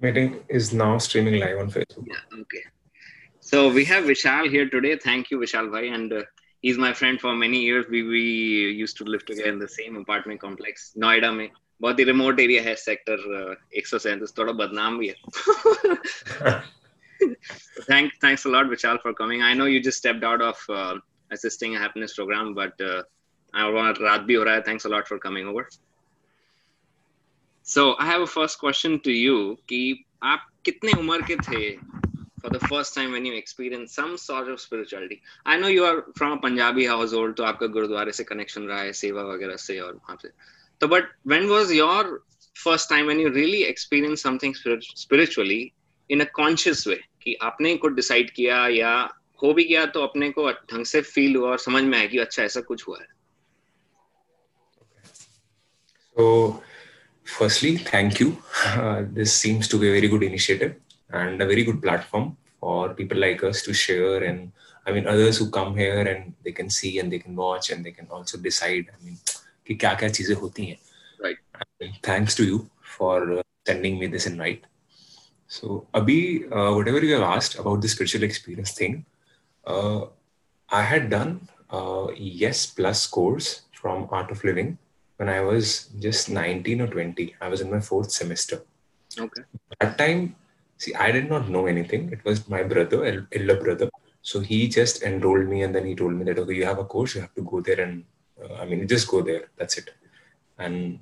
Meeting is now streaming live on Facebook. Yeah, okay. So we have Vishal here today. Thank you, Vishal Bhai. And uh, he's my friend for many years. We, we used to live together in the same apartment complex, Noida में. बहुत ही remote area है sector एक सौ सैंतीस थोड़ा बदनाम भी है thank, thanks a lot Vishal for coming I know you just stepped out of uh, assisting a happiness program but uh, I want रात भी हो रहा है thanks a lot for coming over So I have a first question to you कि आप कितने उम्र के थे for the first time when you experience some sort of spirituality I know you are from a Punjabi household तो आपका गुरुद्वारे से कनेक्शन रहा है, सेवा वगैरह से और वहाँ से। तो but when was your first time when you really experience something spiritually in a conscious way कि आपने कुछ डिसाइड किया या हो भी गया तो अपने को ढंग से फील हुआ और समझ में आया कि अच्छा ऐसा कुछ हुआ है। तो so... firstly thank you uh, this seems to be a very good initiative and a very good platform for people like us to share and i mean others who come here and they can see and they can watch and they can also decide i mean कि क्या क्या चीजें होती हैं right thanks to you for uh, sending me this invite so abhi uh, whatever you have asked about the spiritual experience thing uh, i had done uh, yes plus course from art of living when i was just 19 or 20 i was in my fourth semester okay that time see i did not know anything it was my brother elder brother so he just enrolled me and then he told me that okay you have a course you have to go there and uh, I mean, just go there. That's it. And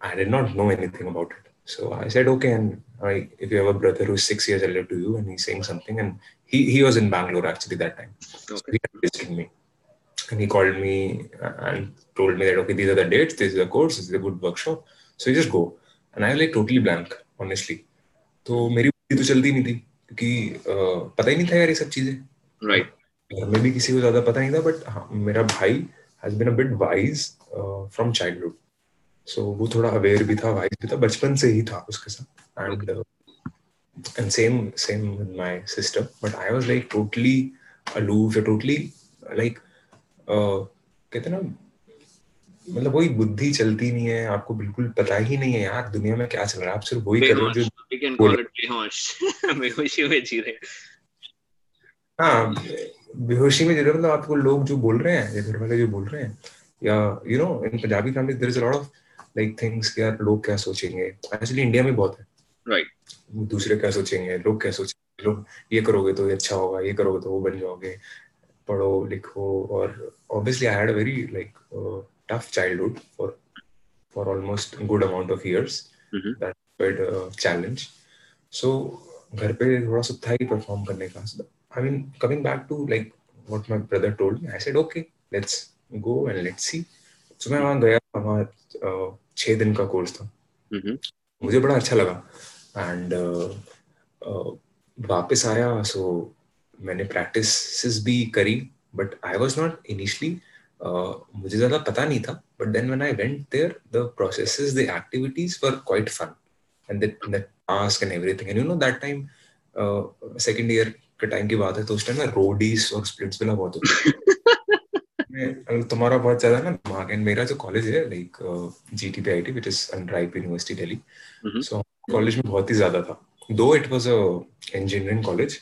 I did not know anything about it. So I said, okay. And I, if you have a brother who's six years older to you and he's saying something, and he, he was in Bangalore actually that time. Okay. So he visited me. And he called me and told me that, okay, these are the dates, this is the course, this is a good workshop. So you just go. And I was like totally blank, honestly. तो मेरी बुद्धि तो चलती नहीं थी क्योंकि पता ही नहीं था यार ये सब चीज़ें राइट घर में भी किसी को ज़्यादा पता नहीं था बट हाँ मेरा भाई has been a bit wise uh, from childhood. So वो थोड़ा aware भी था, wise भी था, बचपन से ही था उसके साथ. And uh, and same same with my sister. But I was like totally aloof, totally like uh, कहते ना मतलब वही बुद्धि चलती नहीं है आपको बिल्कुल पता ही नहीं है यार दुनिया में क्या चल रहा है आप सिर्फ़ वही कर रहे जो बेहोश में जी रहे हाँ। बेहोशी में ज़रूर मतलब आपको लोग जो बोल रहे हैं या घर वाले जो बोल रहे हैं या you know in Punjabi family there is a lot of like things कि यार लोग क्या सोचेंगे एक्चुअली इंडिया में बहुत है। राइट दूसरे क्या सोचेंगे लोग क्या सोचेंगे लोग ये करोगे तो ये अच्छा होगा ये करोगे तो वो बन जाओगे पढ़ो लिखो और obviously I had a very like tough childhood for for almost good amount of years that quite challenge so घर पे थोड़ा सा था ही परफॉर्म करने का। I mean, coming back to like what my brother told me, I said, okay, let's go and let's see. So मैं वहाँ गया वहाँ छः दिन का कोर्स था। मुझे बड़ा अच्छा लगा। एंड वापस आया सो मैंने प्रैक्टिस भी करी but I was not initially मुझे ज़्यादा पता नहीं था but then when I went there the processes the activities were quite fun and the task and everything and you know that time second year के time की बात है तो उस टाइम ना रोडीज और स्प्लिट्स मिला बहुत होता तुम्हारा बहुत ज़्यादा ना दिमाग एंड मेरा जो कॉलेज है like G T P I T which is under IP university Delhi so college में बहुत ही ज़्यादा था। Though it was a engineering college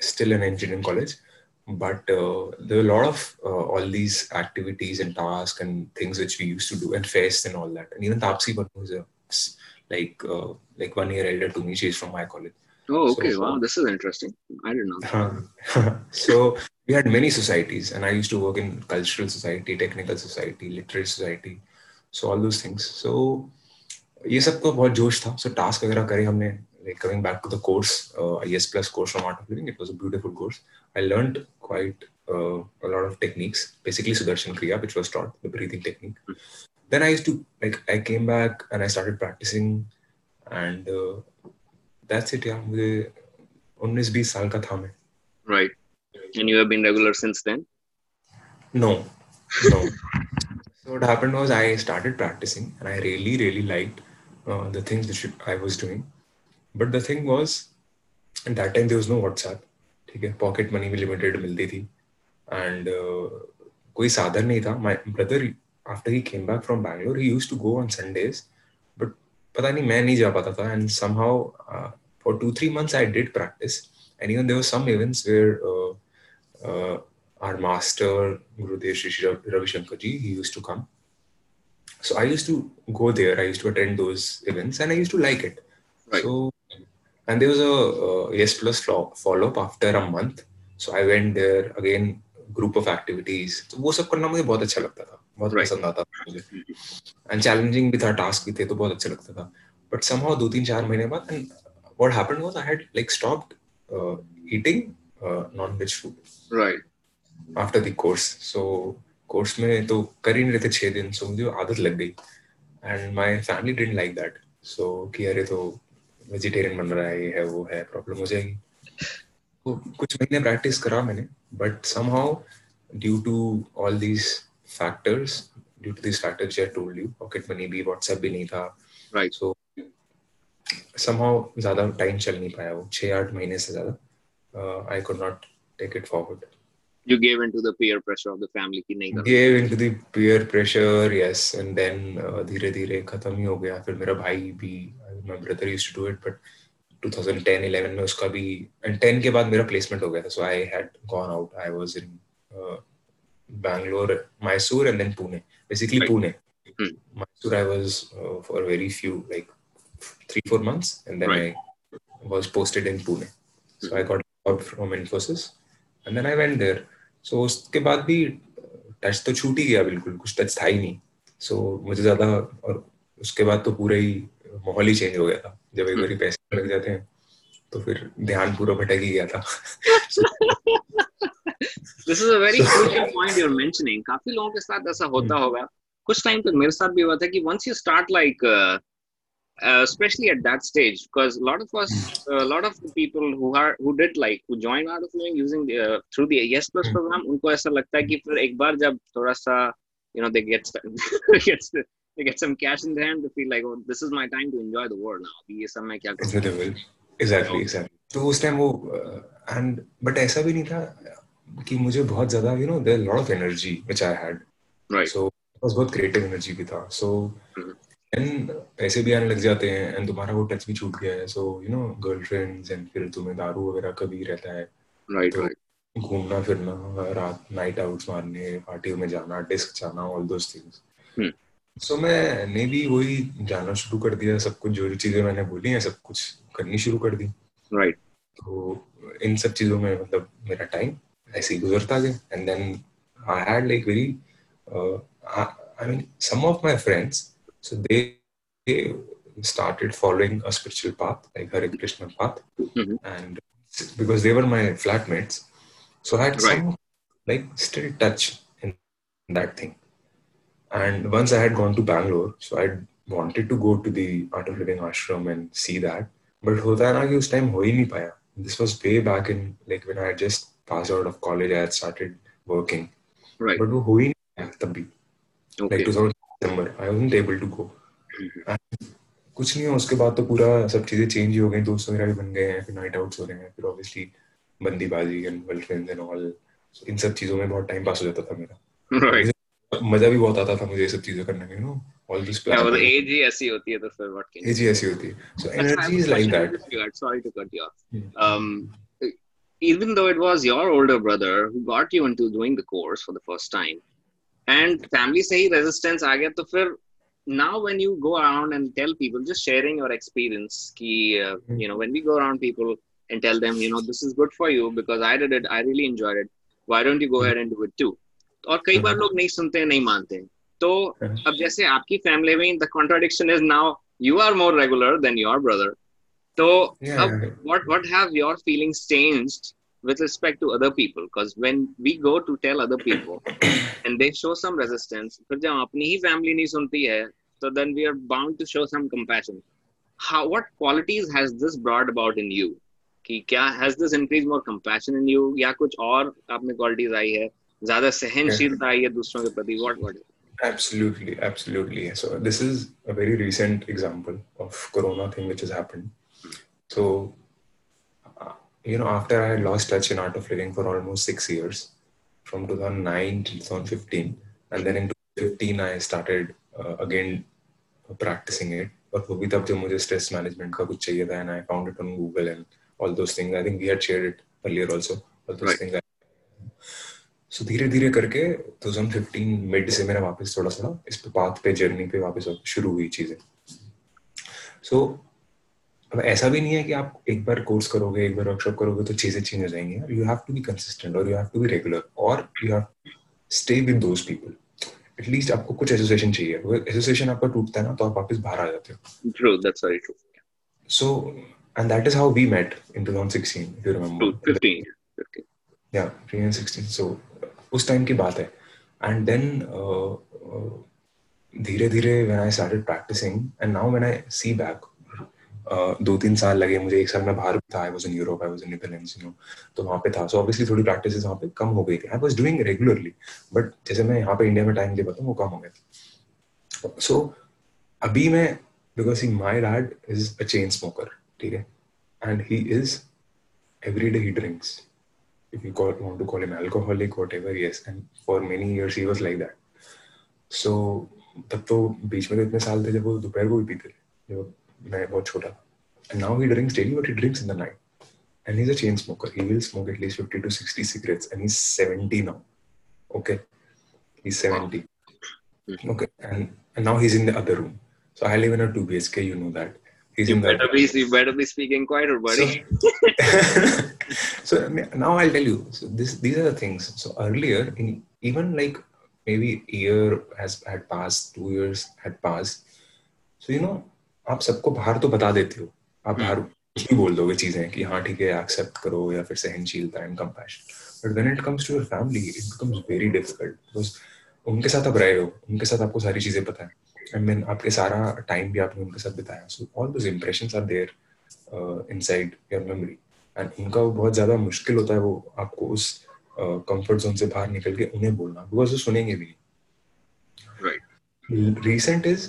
still an engineering college but uh, there were a lot of uh, all these activities and tasks and things which we used to do and fests and all that and even Tapsi was a, like uh, like one year elder to me she's from my college Oh, okay. So, wow, this is interesting. I didn't know. so we had many societies, and I used to work in cultural society, technical society, literary society, so all those things. So ये सब तो बहुत जोश था. So task वगैरह करे हमने. Like coming back to the course, uh, IS plus course from Art of Living, it was a beautiful course. I learned quite uh, a lot of techniques, basically Sudarshan Kriya, which was taught, the breathing technique. Mm. Then I used to, like, I came back and I started practicing and uh, that's it yeah मुझे 19 20 साल का था मैं right and you have been regular since then no no so what happened was I started practicing and I really really liked uh, the things that I was doing but the thing was that time there no WhatsApp ठीक है? Pocket money भी limited मिलती थी। And uh, कोई साधन नहीं था। My brother after he came back from Bangalore he use to go on Sundays but पता नहीं मैं नहीं जा पाता था। And somehow for two three months I did practice and even there was some events where our master Gurudev Shri Shri Ravishankar ji he use to come so I use to go there I use to attend those events and I use to like it so and there was a uh, yes plus follow up after a month. So I went there again, group of activities. तो वो सब करना मुझे बहुत अच्छा लगता था बहुत Right. पसंद आता था मुझे। एंड चैलेंजिंग भी था टास्क भी थे तो बहुत अच्छा लगता था। बट समहाउ दो तीन चार महीने बाद and what happened was I had like stopped eating non veg food right. After the course so course में तो कर ही नहीं रहे थे छह दिन सो मुझे आदत लग गई। And my family didn't like that so कि अरे तो वेजिटेरियन बन रहा है ये है वो है प्रॉब्लम हो जाएगी। तो कुछ महीने प्रैक्टिस करा मैंने but somehow due to all these factors due to this factors I told you pocket money भी व्हाट्सएप भी नहीं था। Right. सो समहाउ ज़्यादा टाइम चल नहीं पाया वो छह आठ महीने से ज़्यादा I could not take it forward you gave into the peer pressure of the family नहीं करना gave into the peer pressure yes and then uh, धीरे धीरे खत्म ही हो गया। फिर मेरा भाई भी my brother used to do it but 2010 11 में उसका भी and 10 के बाद मेरा placement हो गया था so I had gone out I was in uh, Bangalore Mysore and then Pune basically Right. Pune Hmm. Mysore I was uh, for very few like three four months and then Right. I was posted in Pune so hmm. I got out from Infosys and then I went there so उसके बाद भी touch तो छूट ही गया बिल्कुल कुछ touch था ही नहीं सो so, मुझे ज़्यादा और उसके बाद तो पूरा ही माहौल ही चेंज हो गया था। जब एक हम्म। बार पैसे लग जाते हैं तो फिर ध्यान पूरा भटक ही गया था। This is a very crucial point you are mentioning काफ़ी लोगों के साथ ऐसा होता हम्म। होगा। कुछ टाइम तक मेरे साथ भी हुआ था कि once you start like specially at that stage because lot of us lot of people who are who did like who join Art of Living using through the yes plus program उनको ऐसा लगता है कि हम्म। फिर एक बार जब थोड़ा सा you know they gets they get some cash in their hand they feel like oh this is my time to enjoy the world now. ये सब मैं क्या करूँ? एग्जैक्टली एग्जैक्टली तो उस टाइम वो एंड बट ऐसा भी नहीं था कि मुझे बहुत ज़्यादा you know there lot of energy which I had right. So बस बहुत क्रिएटिव एनर्जी भी था. सो. एंड पैसे भी आने लग जाते हैं एंड तुम्हारा वो टच भी छूट गया है. So you know girlfriends and फिर तुम्हें दारू वगैरह का भी रहता है. Right तो right. घूमना फिरना रात नाइट आउट्स मारने पार्टियों में जाना डिस्क जाना ऑल दोस थिंग्स सो मैंने भी वही जाना शुरू कर दिया सब कुछ जो जो चीज़ें मैंने बोली है सब कुछ करनी शुरू कर दी। राइट तो इन सब चीज़ों में मतलब मेरा टाइम ऐसे ही गुजरता गया। And then I had like very I mean some of my friends so they started following a spiritual path like Hare Krishna path and because they were my flatmates so I had some like still touch in that thing and once I had gone to Bangalore so I wanted to go to the Art of Living ashram and see that but होता है ना कि उस time हो ही नहीं पाया this was way back in like when I had just passed out of college I had started working right but वो हो ही नहीं पाया तब भी okay like 2000 December I wasn't able to go Mhm. And कुछ नहीं हुआ उसके बाद तो पूरा सब चीजें चेंज ही हो गई दोस्त वगैरह भी बन गए हैं फिर नाइट आउट्स हो रहे हैं फिर ऑब्वियसली बंदीबाजी एंड गर्लफ्रेंड्स एंड ऑल इन सब चीजों में बहुत टाइम पास हो जाता था मेरा right मजा भी बहुत आता था मुझे ये सब चीजें करने में no all this yeah well plan age ही ऐसी होती है तो फिर what can you एज ही ऐसी होती है so That's why I energy have is a like question in that this regard. Sorry to cut you off. Hmm. Um, even though it was your older brother who got you into doing the course for the first time, and family से ही resistance आ गया तो फिर now when you go around and tell people, just sharing your experience, कि uh, you know when we go around people and tell them, you know, this is good for you because I did it, I really enjoyed it. Why don't you go ahead and do it too? और कई बार हम्म। लोग नहीं सुनते नहीं मानते तो हम्म। अब जैसे आपकी फैमिली में the contradiction is now you are more regular then your brother तो अब what what have your feelings changed with respect to other people because when we go to tell other people and they show some resistance फिर जब अपनी ही family नहीं सुनती है तो then we are bound to show some compassion how what qualities has this brought about in you कि क्या has this increase more compassion in you या कुछ और आपने क्वालिटीज आई है? ज्यादा सहनशीलता आई है दूसरों के प्रति what what Absolutely, absolutely. So this is a very recent example of Corona thing which has happened. So, uh, you know, after I had lost touch in art of living for almost six years, from 2009 to 2015, and then in 2015 I started uh, again practicing it और वो भी तब जब मुझे stress management का कुछ चाहिए था and I found it on Google and all those things I think we had shared it earlier also all those things so धीरे धीरे करके 2015 मिड से मेरा वापस थोड़ा सा इस पे पाथ पे जर्नी पे वापस शुरू हुई चीज़ें। सो so, अब ऐसा भी नहीं है कि आप एक बार कोर्स करोगे एक बार वर्कशॉप करोगे तो चीज़ें चेंज हो जाएँगी you have to be consistent और you have to be regular और you have stay with those people at least आपको कुछ एसोसिएशन चाहिए। वो एसोसिएशन आपका टूटता है ना तो आप वापस बाहर आ जाते हो। True that's very true so and that is how we met in 2016 if you remember 15 या 2016 सो उस टाइम की बात है। एंड देन धीरे धीरे when I started practising and now when I see back दो तीन साल लगे मुझे, एक साल में बाहर था I was in Europe I was in Netherlands you know तो वहाँ पे था। सो ऑब्वियसली थोड़ी प्रैक्टिस वहाँ पे कम हो गई थी। I was doing regularly but जैसे मैं यहाँ पे इंडिया में टाइम दे पाता हूँ, वो कम हो गया सो अभी मैं because see my dad is a chain smoker ठीक है? And he is every day he drinks if you call, want to call him alcoholic whatever yes and for many years he was like that so तब तो बीच में तो इतने साल थे जब वो दोपहर को भी पीते थे जब मैं बहुत छोटा and now he drinks daily but he drinks in the night and he's a chain smoker he will smoke at least 50 to 60 cigarettes and he's 70 now okay he's 70 okay and, and now he's in the other room so i live in a 2 bhk you know that He's you better be you better be speaking quieter buddy so, so now i'll tell you so this these are the things so earlier in even like maybe a year has had passed two years had passed so you know आप सबको बाहर तो बता देते हो आप बाहर कुछ भी बोल दोगे चीज़ें कि हाँ ठीक है एक्सेप्ट करो या फिर सहनशीलता and compassion but when it comes to your family it becomes very difficult because उनके साथ आप रहे हो उनके साथ आपको सारी चीज़ें पता है एंड मीन आपके सारा टाइम भी आपने उनके साथ बिताया। So all those impressions are there inside your memory and उनका वो बहुत ज़्यादा मुश्किल होता है वो आपको उस कंफर्ट uh, जोन से बाहर निकल के उन्हें बोलना। बिकॉज़ वो सुनेंगे भी राइट रीसेंट इज़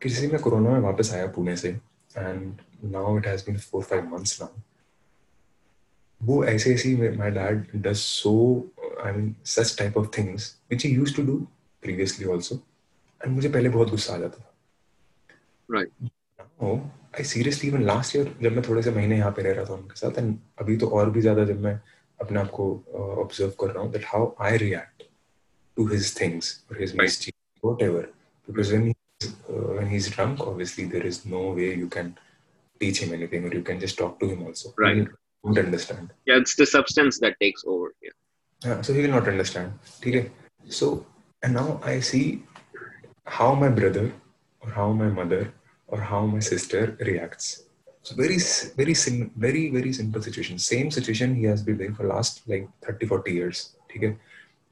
किसी में कोरोना में वापस आया पुणे से। And now it has been four five months now वो ऐसे ऐसी my dad does so I mean such type of things which he used to do previously also and मुझे पहले बहुत गुस्सा आ जाता था right I seriously even last year जब मैं थोड़े से महीने यहाँ पे रह रहा था उनके साथ एंड अभी तो और भी ज़्यादा जब मैं अपने आप को ऑब्ज़र्व कर रहा हूँ that how I react to his things और his mistake whatever because when uh, when he's drunk, obviously there is no way you can teach him anything, or you can just talk to him also. Right. He won't understand. Yeah, it's the substance that takes over. Yeah. Yeah. So he will not understand. Okay. So and now I see how my brother, or how my mother, or how my sister reacts. So very, very, sim- very, very simple situation. Same situation he has been doing for last like 30, 40 years. Okay.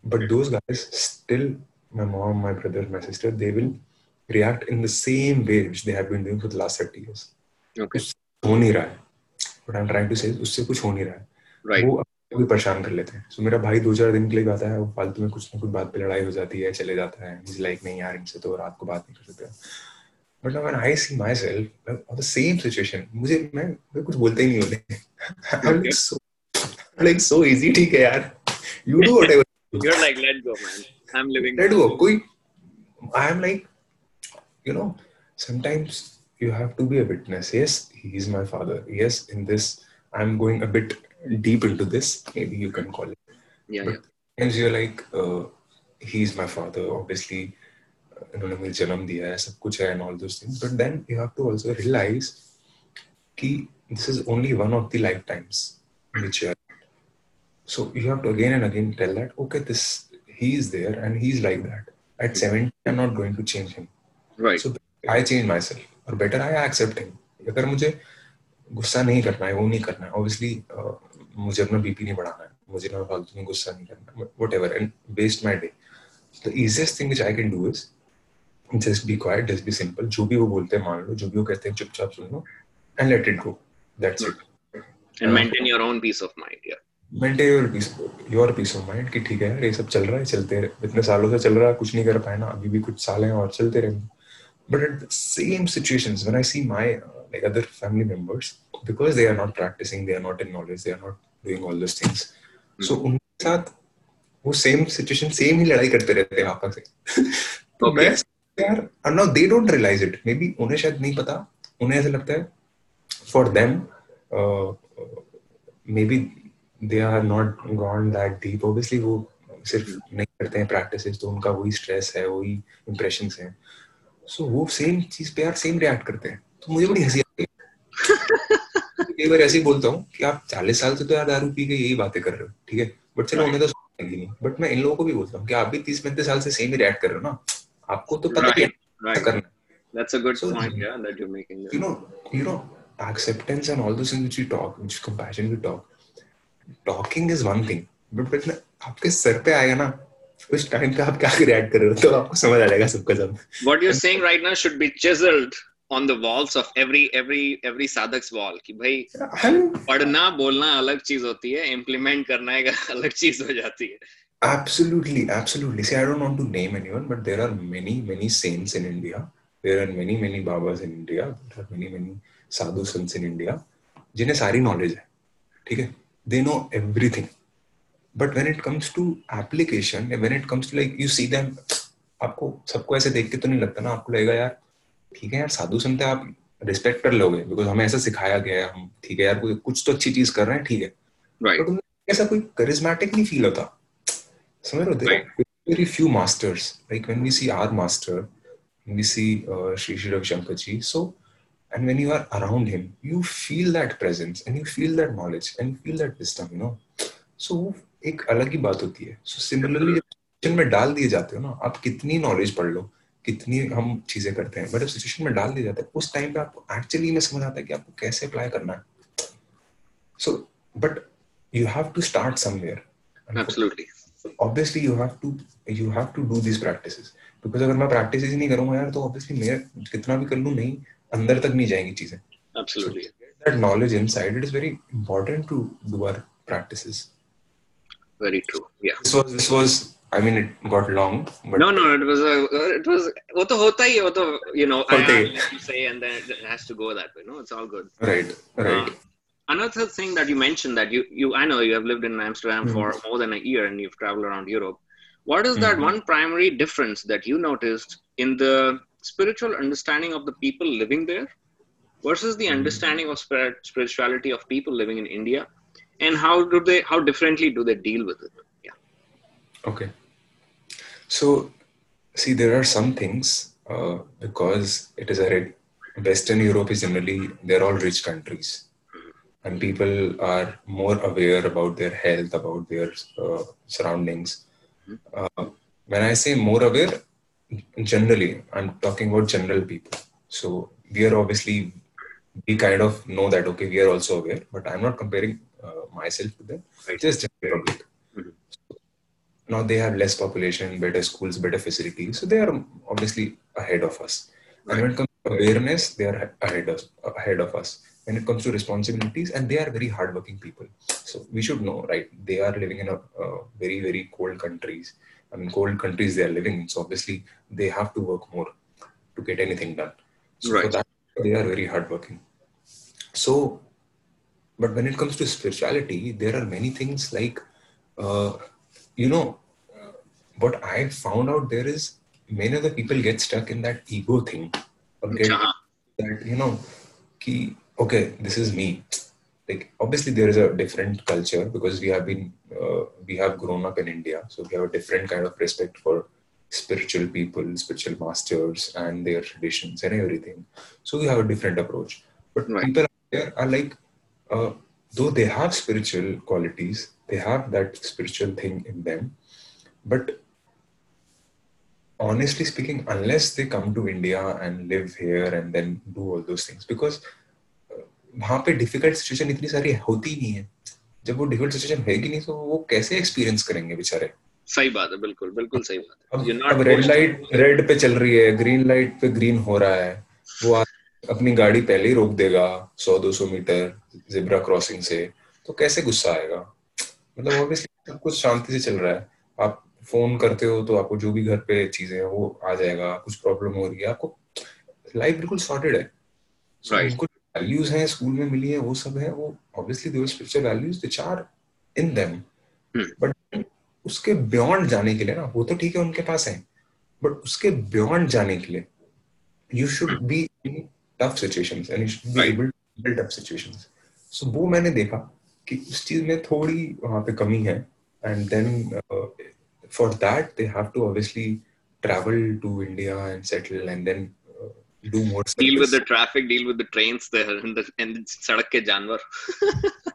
But those guys still, my mom, my brother, my sister, they will react in the same way which they have been doing for the last 30 years. Okay. हो नहीं रहा है What I'm trying to say उससे कुछ हो नहीं रहा है right. वो भी परेशान कर लेते हैं। सो so, मेरा भाई दो चार दिन के लिए जाता है वो फालतू में कुछ ना कुछ बात पे लड़ाई हो जाती है चले जाता है। इज़ लाइक नहीं यार इनसे तो रात को बात नहीं कर सकते but when I see myself the same situation मुझे मैं, मैं कुछ बोलते ही नहीं होते। लाइक सो इजी ठीक है यार। You do whatever you are like let go man I am living let go कोई I am like you know sometimes you have to be a witness yes he is my father yes in this I am going a bit deep into this maybe you can call it yeah, but yeah. sometimes you're like uh, he's my father obviously इन्होंने मुझे जन्म दिया है सब कुछ है and all those things but then you have to also realize कि this is only one of the lifetimes which you are so you have to again and again tell that okay this he is there and he's like that at 70 i'm not going to change him right so i change myself or better i accept him अगर मुझे गुस्सा नहीं करना है वो नहीं करना है ऑब्वियसली uh, मुझे अपना बीपी नहीं बढ़ाना है मुझे ना फालतू में गुस्सा नहीं करना whatever and waste my day the easiest thing which I can do is just be quiet just be simple जो भी वो बोलते हैं मान लो जो भी वो कहते हैं चुपचाप सुन लो and let it go that's it and maintain your own peace of mind yeah. Maintain your peace your peace of mind कि ठीक है यार ये सब चल रहा है चलते रहे। इतने सालों से चल रहा है कुछ नहीं कर पाए ना अभी भी कुछ साल हैं और चलते रहे। But at the same situations when I see my like other family members because they are not practising they are not in knowledge they are not doing all this things so उनके साथ वो same situation same ही लड़ाई करते रहते हैं आपस में तो मैं यार now they don't realise it maybe उन्हें शायद नहीं पता उन्हें ऐसा लगता है for them maybe they are not gone that deep obviously वो सिर्फ़ नहीं करते हैं प्रैक्टिस तो उनका वही स्ट्रेस है वही इंप्रेशन है। सो so, वो सेम चीज़ पे यार सेम रिएक्ट करते हैं। तो मुझे बड़ी हँसी आती है। कई बार ऐसे ही बोलता हूँ कि आप चालीस साल से तो यार दारू पी के यही बातें कर रहे हो ठीक है बट चलो उन्हें तो नहीं बट मैं इन लोगों को भी बोलता हूँ कि आप भी तीस पैंतीस साल से सेम ही रिएक्ट कर रहे हो ना आपको तो पता right, right. करना That's a good so, point, yeah, that you're making. There. You know, you know, acceptance and all those things which we talk, which compassion we talk. Talking is one thing, but when आपके सर पे आएगा ना उस time पे आप क्या react कर रहे हो तो आपको समझ आ जाएगा सबका सब What you're saying right now should be chiseled on the walls of every every every sadhak's wall कि भाई पढ़ना बोलना अलग चीज़ होती है इम्प्लीमेंट करना एक अलग चीज़ हो जाती है absolutely absolutely see i don't want to name anyone but there are many many saints in india there are many many babas in india there are many many sadhu sants in india जिन्हें सारी knowledge है ठीक है they know everything but when it comes to application when it comes to like you see them आपको सबको ऐसे देख के तो नहीं लगता ना आपको लगेगा यार ठीक है यार साधु संत आप रिस्पेक्ट कर लोगे बिकॉज़ हमें ऐसा सिखाया गया है हम ठीक है यार कोई कुछ तो अच्छी चीज़ कर रहे हैं ठीक है। ऐसा कोई करिज्मेटिक नहीं फील होता। समझ रहे very few masters like when we see our master we see Shri Shri Ravishankar ji so and when you are around him you feel that presence and you feel that knowledge and feel that wisdom you know so एक अलग ही बात होती है। So similarly में डाल दिए जाते हो ना आप कितनी नॉलेज पढ़ लो कितनी हम चीज़ें करते हैं। बट जब सिचुएशन में डाल दिया जाता है उस टाइम पे आपको एक्चुअली में समझ आता है कि आपको कैसे अप्लाई करना है। So but you have to start somewhere absolutely obviously you have to you have to do this practices because अगर मैं प्रैक्टिस ही नहीं करूँगा यार तो ऑब्वियसली मैं कितना भी कर लूँ नहीं अंदर तक नहीं जाएँगी चीज़ें। Absolutely that knowledge inside it is very important to do our practices very true yeah this was this was I mean, it got long. But no, no, it was a, it was. वो तो होता ही वो तो you know I have to say and then it has to go that way. No, it's all good. Right, right. Uh, another thing that you mentioned that you you I know you have lived in Amsterdam mm-hmm. for more than a year and you've traveled around Europe. What is that mm-hmm. one primary difference that you noticed in the spiritual understanding of the people living there versus the mm-hmm. understanding of spirit, spirituality of people living in India, and how do they how differently do they deal with it? Okay. So, see, there are some things uh, because it is a red, Western Europe is generally they're all rich countries, and people are more aware about their health, about their uh, surroundings. Uh, when I say more aware, generally, I'm talking about general people. So we are obviously we kind of know that okay, we are also aware, but I'm not comparing uh, myself to them. Right. Just general public now they have less population, better schools, better facilities. So they are obviously ahead of us. Right. And when it comes to awareness, they are ahead of, ahead of us. When it comes to responsibilities, and they are very hardworking people. So we should know, right? They are living in a, a very, very cold countries. I mean, cold countries they are living in. So obviously they have to work more to get anything done. So right. that, they are very hardworking. So, but when it comes to spirituality, there are many things like uh, you know, what I found out there is many of the people get stuck in that ego thing. Or get that, you know, ki, okay, this is me. Like, obviously, there is a different culture because we have been, uh, we have grown up in India. So we have a different kind of respect for spiritual people, spiritual masters, and their traditions and everything. So we have a different approach. But right. people there are like, uh, though they have spiritual qualities, they have that spiritual thing in them. But honestly speaking unless they come to india and live here and then do all those things because uh, वहाँ पे difficult situation इतनी सारी होती नहीं है। जब वो difficult situation है कि नहीं तो वो कैसे एक्सपीरियंस करेंगे बेचारे? सही बात है बिल्कुल बिल्कुल सही बात है। अब, अब रेड लाइट रेड पे चल रही है ग्रीन लाइट पे ग्रीन हो रहा है। वो अपनी गाड़ी पहले ही रोक देगा 100-200 मीटर जिब्रा क्रॉसिंग से। तो कैसे गुस्सा आएगा? मतलब ऑब्वियसली सब कुछ शांति से चल रहा है। आप फ़ोन करते हो तो आपको जो भी घर पे चीज़ें हैं वो आ जाएगा कुछ प्रॉब्लम हो रही है आपको लाइफ बिल्कुल सॉर्टेड है। Right. कुछ वैल्यूज़ हैं स्कूल में मिली है वो सब है वो obviously there spiritual values which are in them but उसके बियॉन्ड जाने के लिए ना वो तो ठीक है उनके पास है। बट उसके बियॉन्ड जाने के लिए you should be in tough situations and you should be able to handle tough situations so वो मैंने देखा। कि उस चीज़ में थोड़ी वहाँ पे कमी है। And then for that they have to obviously travel to India and settle and then do more deal with the traffic deal with the trains there and the सड़क के जानवर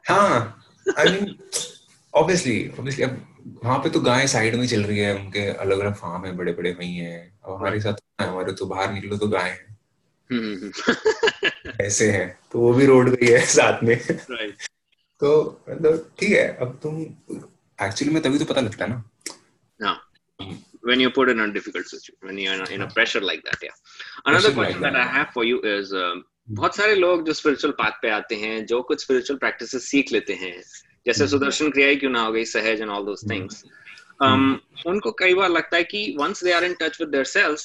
हाँ आई मीन ऑब्वियसली ऑब्वियसली वहाँ पे तो गाय side में चल रही है उनके अलग अलग फार्म है बड़े बड़े वही है। हमारे साथ तो हमारे तो बाहर निकलो तो गाय है। ऐसे है तो वो भी रोड गई है साथ में। तो मतलब ठीक है अब तुम एक्चुअली में तभी तो पता लगता है ना yeah. when you're put in a difficult situation when you're in a, in a pressure like that yeah another Pressure question like that that i have for you is uh, बहुत सारे लोग जो स्पिरिचुअल पाथ पे आते हैं जो कुछ spiritual practices सीख लेते हैं जैसे हम्म। सुदर्शन क्रिया ही क्यों ना हो गई सहज and all those hmm. Things um उनको कई बार लगता है कि once they are in touch with their selves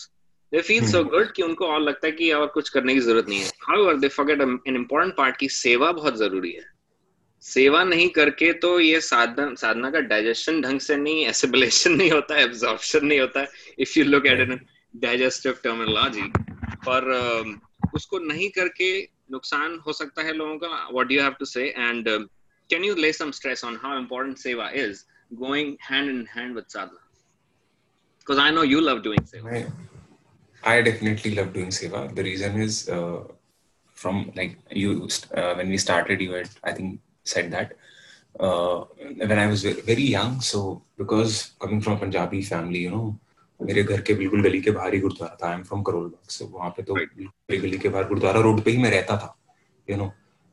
they feel so hmm. good कि उनको और लगता है कि और कुछ करने की ज़रूरत नहीं है however they forget an important part कि सेवा बहुत ज़रूरी है सेवा नहीं करके तो ये साधना साधना का डाइजेशन ढंग से नहीं एसिबलेशन नहीं होता है एब्जॉर्प्शन नहीं होता है if you look at in digestive terminology पर um, उसको नहीं करके नुकसान हो सकता है लोगों का what you have to say and can you lay some stress on how important seva is going hand in hand with sadhana because I know you love doing seva. I definitely love doing seva. The reason is uh, from like you uh, when we started, you had I think said that uh, when I was very young. So because coming from a Punjabi family, you know, मेरे घर के बिल्कुल गली के बाहर ही गुरुद्वारा था I am from Karol Bagh so वहाँ पे तो. मेरी गली के बाहर गुरुद्वारा रोड पे ही मैं रहता था you know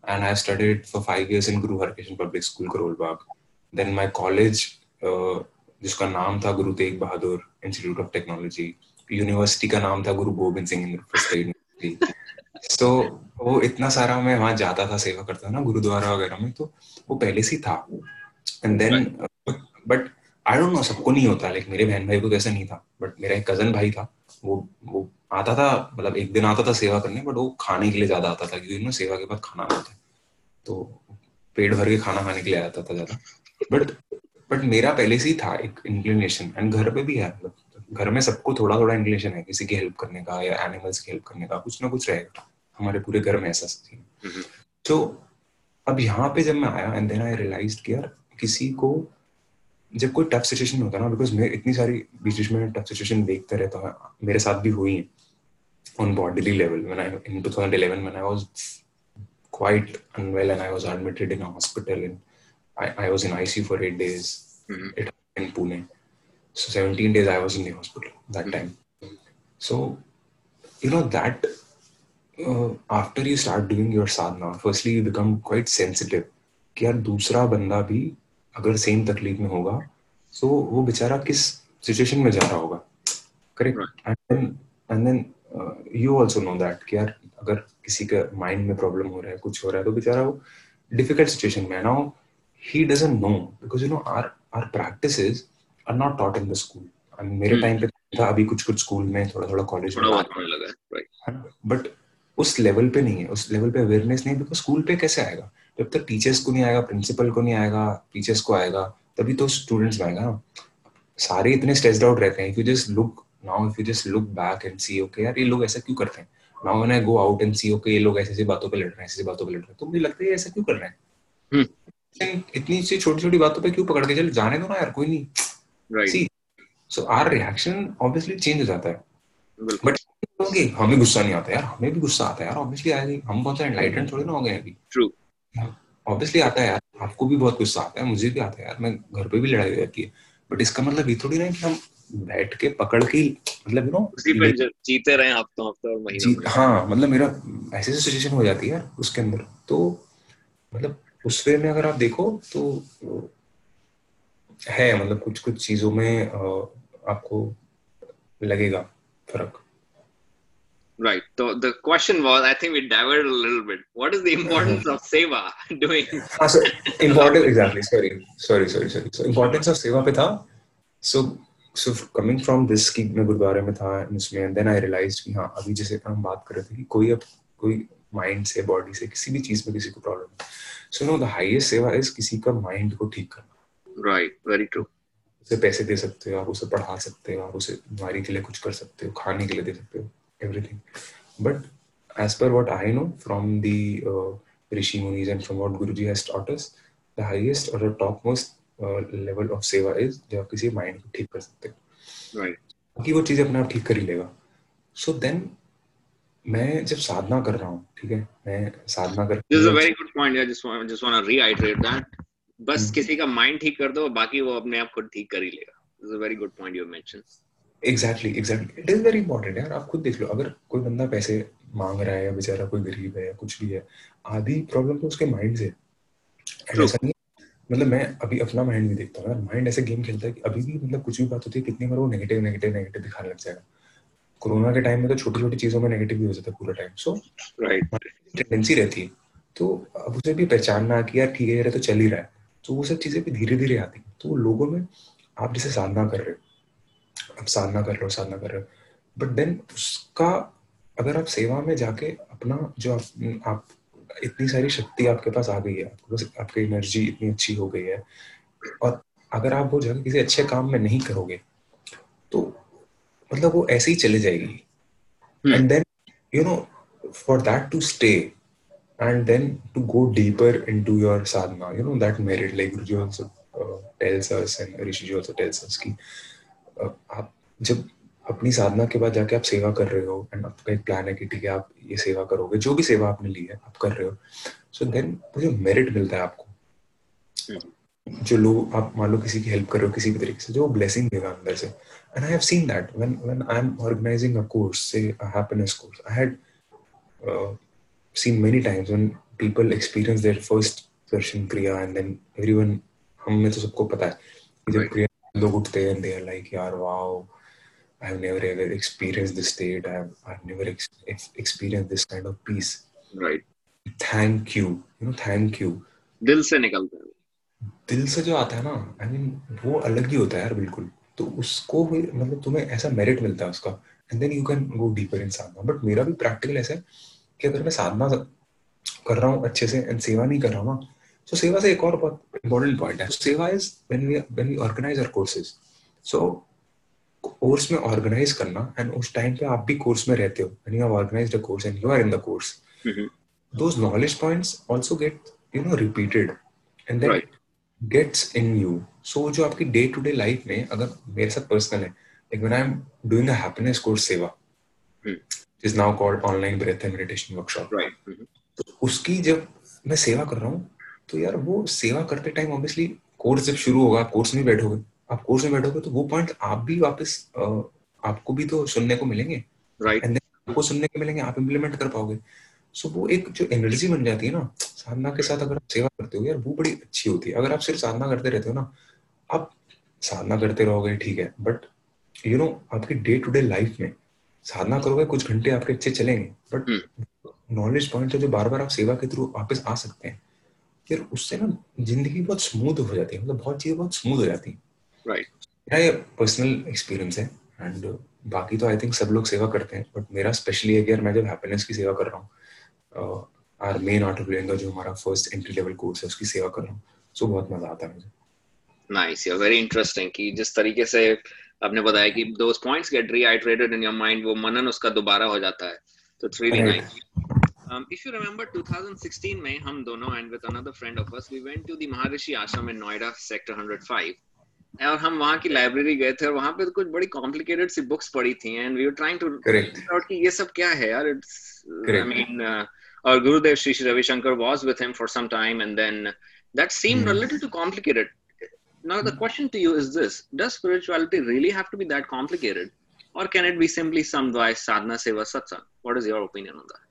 and I studied for five years in Guru Harkrishan public school Karol Bagh then my college जिसका नाम था Guru Tegh Bahadur institute of technology university का नाम था गुरु गोविंद सिंह यूनिवर्सिटी सो वो इतना सारा मैं वहाँ जाता था सेवा करता था ना गुरुद्वारा वगैरह में तो वो पहले से था। And then but I don't know सबको नहीं होता। लाइक मेरे बहन भाई को कैसा नहीं था। बट मेरा एक कज़न भाई था वो वो आता था मतलब एक दिन आता था सेवा करने बट वो खाने के लिए ज़्यादा आता था क्योंकि ना सेवा के बाद खाना होता है तो पेट भर के खाना खाने के लिए आता था ज़्यादा। बट बट मेरा पहले से ही था एक इंक्लिनेशन एंड घर पे भी है मतलब घर में सबको थोड़ा थोड़ा इंक्लिनेशन है किसी की हेल्प करने का या एनिमल्स की हेल्प करने का कुछ ना कुछ रहेगा हमारे पूरे घर में ऐसा सीन. तो अब यहाँ पे जब मैं आया एंड देन आई रियलाइज़ कि यार किसी को जब कोई टफ सिचुएशन होता ना बिकॉज़ मैं इतनी सारी बीच बीच में टफ सिचुएशन देखता रहता हूँ मेरे साथ भी हुई है on bodily level when I in 2011 when I was quite unwell and I was admitted in a hospital and I, I was in ICU for eight days Mhm. it in Pune. So 17 days I was in the hospital that time. So you know that uh, after you start doing your sadhana, firstly you become quite sensitive कि यार दूसरा बंदा भी अगर same तकलीफ़ में होगा तो वो बेचारा किस सिचुएशन में जा रहा होगा? Correct and then and then you also know that कि यार अगर किसी का माइंड में प्रॉब्लम हो रहा है कुछ हो रहा है तो बेचारा वो डिफ़िकल्ट सिचुएशन में है। Now he doesn't know because you know our our practices are not taught in the school मेरे Hmm. टाइम पे था अभी कुछ कुछ स्कूल में थोड़ा थोड़ा कॉलेज में लगा बट उस लेवल पे नहीं है उस लेवल पे अवेयरनेस नहीं बिकॉज़ स्कूल पे कैसे आएगा? जब तक टीचर्स को नहीं आएगा प्रिंसिपल को नहीं आएगा टीचर्स को आएगा तभी तो स्टूडेंट्स आएगा ना। सारे इतने स्ट्रेस्ड आउट रहते हैं if you just look now if you just look back and see okay यार ये लोग ऐसा क्यों करते हैं? Now when I go out and see okay ये लोग ऐसी ऐसी बातों पे लड़ रहे हैं ऐसी बातों पे लड़ रहे हैं तो मुझे लगता है ऐसा क्यों कर रहे हैं? लेकिन इतनी सी छोटी छोटी बातों पे क्यों पकड़ के चल? जाने दो ना यार कोई नहीं। See so our reaction obviously change हो जाता है. बिल्कुल. बट होंगे हमें गुस्सा नहीं आता यार हमें भी गुस्सा आता है यार ऑब्वियसली आएगी हम बहुत सारे एनलाइटन थोड़ी ना हो गए अभी. ट्रू ऑब्वियसली आता है यार आपको भी बहुत गुस्सा आता है मुझे भी आता है यार मैं घर पे भी लड़ाई हो जाती है. बट इसका मतलब ये थोड़ी ना कि हम बैठ के पकड़ के मतलब यू नो जीते रहे हफ्तों हफ्तों और महीनों हाँ मतलब मेरा ऐसी सिचुएशन हो जाती है यार उसके अंदर. तो मतलब उस वे में अगर आप देखो तो है मतलब कुछ कुछ चीज़ों में आपको लगेगा फ़र्क Right. So the question was, I think we diverted a little bit. What is the importance of seva doing? हाँ sir importance exactly sorry sorry sorry sorry so importance of seva पे था so so coming from this की मैं गुरुद्वारे में था इसमें then I realise कि हाँ अभी जैसे हम बात कर रहे थे कि कोई अब कोई माइंड से बॉडी से किसी भी चीज़ में किसी को प्रॉब्लम है so no the highest seva is किसी का माइंड को ठीक करना Right. Very true. उसे पैसे दे सकते हो आप उसे पढ़ा सकते हो आप उसे बीमारी के लिए कुछ कर सकते हो खाने के लिए दे सकते हो everything but as per what I know from the uh, Rishi Munis and from what Guruji has taught us, the highest or the topmost uh, level of seva is जब आप किसी माइंड को ठीक कर सकते हो right. बाकी वो चीज़ अपने आप ठीक कर ही लेगा सो so देन मैं जब साधना कर रहा हूँ ठीक है मैं साधना कर this is a very good point I just just want to reiterate that बस hmm. किसी का माइंड ठीक कर दो बाकी वो अपने आप खुद ठीक कर ही लेगा। Is very good point you mention exactly exactly it is very important यार आप खुद देख लो अगर कोई बंदा पैसे मांग रहा है या बेचारा कोई गरीब है या कुछ भी है आधी प्रॉब्लम तो उसके माइंड से ऐसा नहीं मतलब मैं अभी अपना माइंड भी देखता हूँ माइंड ऐसे गेम खेलता है कि अभी भी मतलब कुछ भी बात होती है कितनी बार वो नेगेटिव नेगेटिव नेगेटिव दिखाने लग जाएगा। कोरोना के टाइम में तो छोटी छोटी चीज़ों में नेगेटिव भी हो जाता है पूरा टाइम सो राइट टेंडेंसी रहती है। तो अब उसे भी पहचानना कि यार ठीक है तो चल ही रहा है। तो वो सब चीज़ें भी धीरे धीरे आती है। तो लोगों में आप जैसे साधना कर रहे हो आप साधना कर रहे हो साधना कर रहे हो बट देन उसका अगर आप सेवा में जाके अपना जो आप, आप इतनी सारी शक्ति आपके पास आ गई है आपके आपकी एनर्जी इतनी अच्छी हो गई है और अगर आप वो जाके किसी अच्छे काम में नहीं करोगे तो मतलब वो ऐसे ही चले जाएगी। And then you know for that to stay and then to go deeper into your sadhana you know that merit like guruji also uh, tells us and rishi ji also tells us ki uh, आप जब अपनी साधना के बाद जाके आप सेवा कर रहे हो एंड आपका एक प्लान है कि ठीक है आप ये सेवा करोगे जो भी सेवा आपने ली है आप कर रहे हो। सो देन वो जो मेरिट मिलता है आपको जो लोग आप मान लो किसी की हेल्प कर रहे हो किसी भी तरीके से जो ब्लेसिंग देगा अंदर से। And I have seen that when when I am organising a course say a happiness course I had seen many times when people experience their first darshan kriya and then everyone हम तो सबको पता है जब क्रिया लोग उठते हैं दे आर लाइक यार wow never ever experienced this state. I've, I've never ex- ex- experienced this kind of peace. Right. Thank you. You know, thank you. दिल से निकलता है दिल से जो आता है ना आई I मीन mean, वो अलग ही होता है यार बिल्कुल तो उसको मतलब तुम्हें ऐसा मेरिट मिलता है उसका and then you can go deeper in sadhana but मेरा भी प्रैक्टिकल ऐसा है कि अगर मैं साधना कर रहा हूँ अच्छे से एंड सेवा नहीं कर रहा हूँ ना तो सेवा से एक और बहुत इंपॉर्टेंट पॉइंट है। Seva is when we when we organise our courses so course में ऑर्गेनाइज करना एंड उस टाइम पे आप भी कोर्स में रहते हो। And you have organised a course and you are in the course those knowledge points also get you know repeated and then gets in you so जो आपकी डे टू डे लाइफ में अगर मेरे साथ personal है like when I am doing a happiness course seva is now called online breath and meditation workshop right तो उसकी जब मैं सेवा कर रहा हूँ तो यार वो सेवा करते टाइम ऑब्वियसली कोर्स जब शुरू होगा आप कोर्स में बैठोगे। आप कोर्स में बैठोगे तो वो पॉइंट आप भी वापस आपको भी तो सुनने को मिलेंगे। राइट एंड आपको सुनने को मिलेंगे आप इम्प्लीमेंट कर पाओगे। सो so, वो एक जो एनर्जी बन जाती है ना साधना के साथ अगर आप सेवा करते हो यार वो बड़ी अच्छी होती है। अगर आप सिर्फ़ साधना करते रहते हो ना आप साधना करते रहोगे ठीक है। बट यू नो आपकी डे टू डे लाइफ में साधना करोगे कुछ घंटे आपके अच्छे चलेंगे बट नॉलेज पॉइंट है जो बार बार आप सेवा के थ्रू वापस आ सकते हैं। फिर उससे ना ज़िंदगी बहुत स्मूथ हो जाती है मतलब बहुत चीज़ें बहुत स्मूथ हो जाती है। राइट मेरा ये पर्सनल एक्सपीरियंस है एंड बाकी तो आई थिंक सब लोग सेवा करते हैं बट मेरा स्पेशली है कि यार मैं जब हैप्पीनेस की सेवा कर रहा हूँ our main Art of Living का जो हमारा फ़र्स्ट एंट्री लेवल कोर्स है उसकी सेवा कर रहा हूँ। सो बहुत मज़ा आता है मुझे। नाइस यार वेरी इंटरेस्टिंग कि जिस तरीके से आपने बताया कि those points get reiterated in your mind वो मनन उसका दोबारा हो जाता है। तो it's really nice Um, if you remember 2016 में हम दोनों and with another friend of us we went to the Maharishi Ashram in Noida sector 105 और हम वहाँ की लाइब्रेरी गए थे और वहाँ पे कुछ बड़ी कॉम्प्लिकेटेड सी बुक्स पढ़ी थी and we were trying to out कि ये सब क्या है यार इट्स आई मीन और Gurudev Shri Shri Ravishankar was with him for some time and then that seemed a little too complicated now the question to you is this does spirituality really have to be that complicated or can it be simply some by sadhana seva satsang what is your opinion on that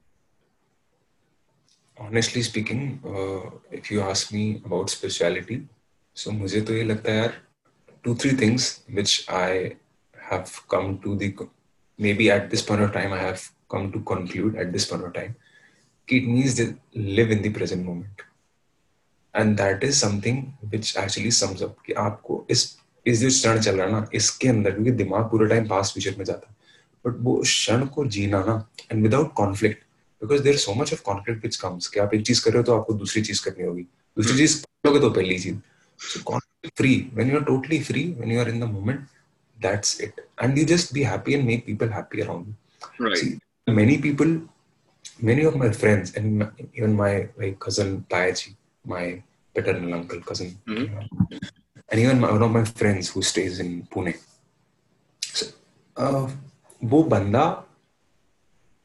honestly speaking uh, if you ask me about spirituality so मुझे तो ये लगता है यार two three things which I have come to the maybe at this point of time I have come to conclude at this point of time it means to live in the present moment and that is something which actually sums कि आपको इस इस जो क्षण चल रहा है ना इसके अंदर क्योंकि दिमाग पूरे टाइम पास फ्यूचर में जाता है। बट वो क्षण को जीना ना and without conflict because there so much of conflict which comes कि आप एक चीज़ कर रहे हो तो आपको दूसरी चीज़ करनी होगी। दूसरी चीज़ करोगे तो पहली चीज़। Free when you are totally free when you are in the moment that's it and you just be happy and make people happy around many people many of my friends and even my like cousin पायाची my paternal uncle cousin Mhm. and even my, one of my friends who stays in Pune so, uh, वो बंदा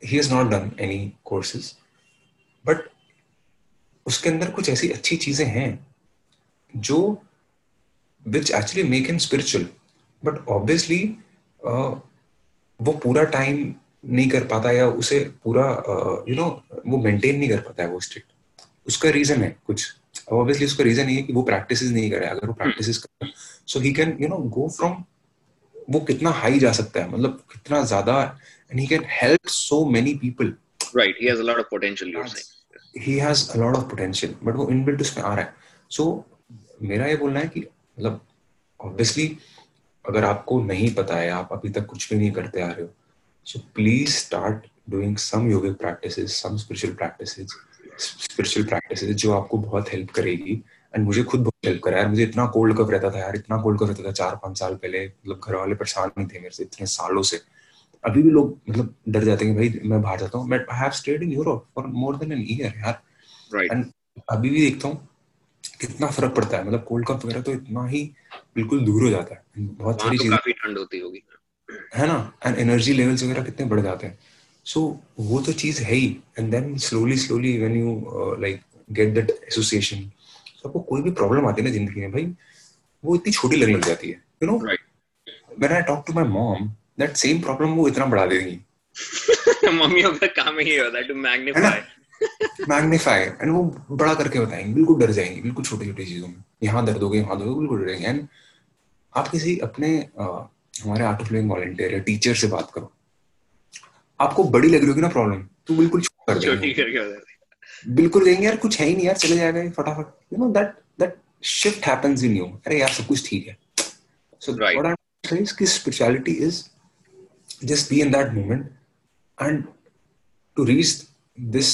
he has not done any courses but उसके अंदर कुछ ऐसी अच्छी चीज़ें हैं जो which actually make him spiritual but obviously uh, वो पूरा टाइम नहीं कर पाता या उसे पूरा यू नो वो मेंटेन नहीं कर पाता है वो स्टेट उसका रीजन है कुछ। ऑब्वियसली उसका रीजन ये है कि वो प्रैक्टिस नहीं करे। अगर वो प्रैक्टिस करे so he can you know go from वो कितना हाई जा सकता है मतलब कितना ज़्यादा and he can help so many people right he has a lot of potential you're saying. He has a lot of potential but वो inbuilt उसमें आ रहा है। सो so, मेरा ये बोलना है कि मतलब ऑब्वियसली अगर आपको नहीं पता है आप अभी तक कुछ भी नहीं करते आ रहे हो so please start doing some yogic practices some spiritual practices spiritual practice जो आपको बहुत हेल्प करेगी। एंड मुझे खुद बहुत हेल्प करा यार। मुझे इतना कोल्ड कफ रहता था यार। इतना कोल्ड कफ रहता था चार पाँच साल पहले। मतलब घर वाले परेशान नहीं थे मेरे से इतने सालों से। अभी भी लोग मतलब डर जाते हैं भाई मैं बाहर जाता हूँ। But I have stayed in Europe for more than an year यार। Right. एंड अभी भी देखता हूँ कितना फ़र्क पड़ता है। मतलब कोल्ड कफ वगैरह तो इतना ही बिल्कुल दूर हो जाता है। बहुत सारी तो चीज़ें ठंड होती होगी। है ना? एंड एनर्जी लेवल्स वगैरह कितने बढ़ जाते हैं। सो वो तो चीज़ है ही. And then slowly slowly when you like get that association तो आपको कोई भी प्रॉब्लम आती है ना ज़िंदगी में भाई वो इतनी छोटी लगने लग जाती है. You know. When I talk to my mom that same problem वो इतना बढ़ा देगी. मम्मियों का काम ही होता है टू मैग्नीफाई मैग्नीफाई एंड वो बड़ा करके बताएँगे. बिल्कुल डर जाएँगे. बिल्कुल छोटी छोटी चीज़ों में. यहाँ दर्द हो गई वहाँ दर्द बिल्कुल डर जाएँगे. एंड आप किसी अपने अ, हमारे आर्ट ऑफ़ लिविंग वॉलंटियर या टीचर से बात करो. आपको बड़ी लग रही होगी ना प्रॉब्लम तो बिल्कुल छोटी कर देंगे। बिल्कुल कहेंगे यार कुछ है ही नहीं यार चले जाएगा फटाफट। You know that that shift happens in you अरे यार सब कुछ ठीक है। So what I am saying कि spirituality is just be in that moment and to reach this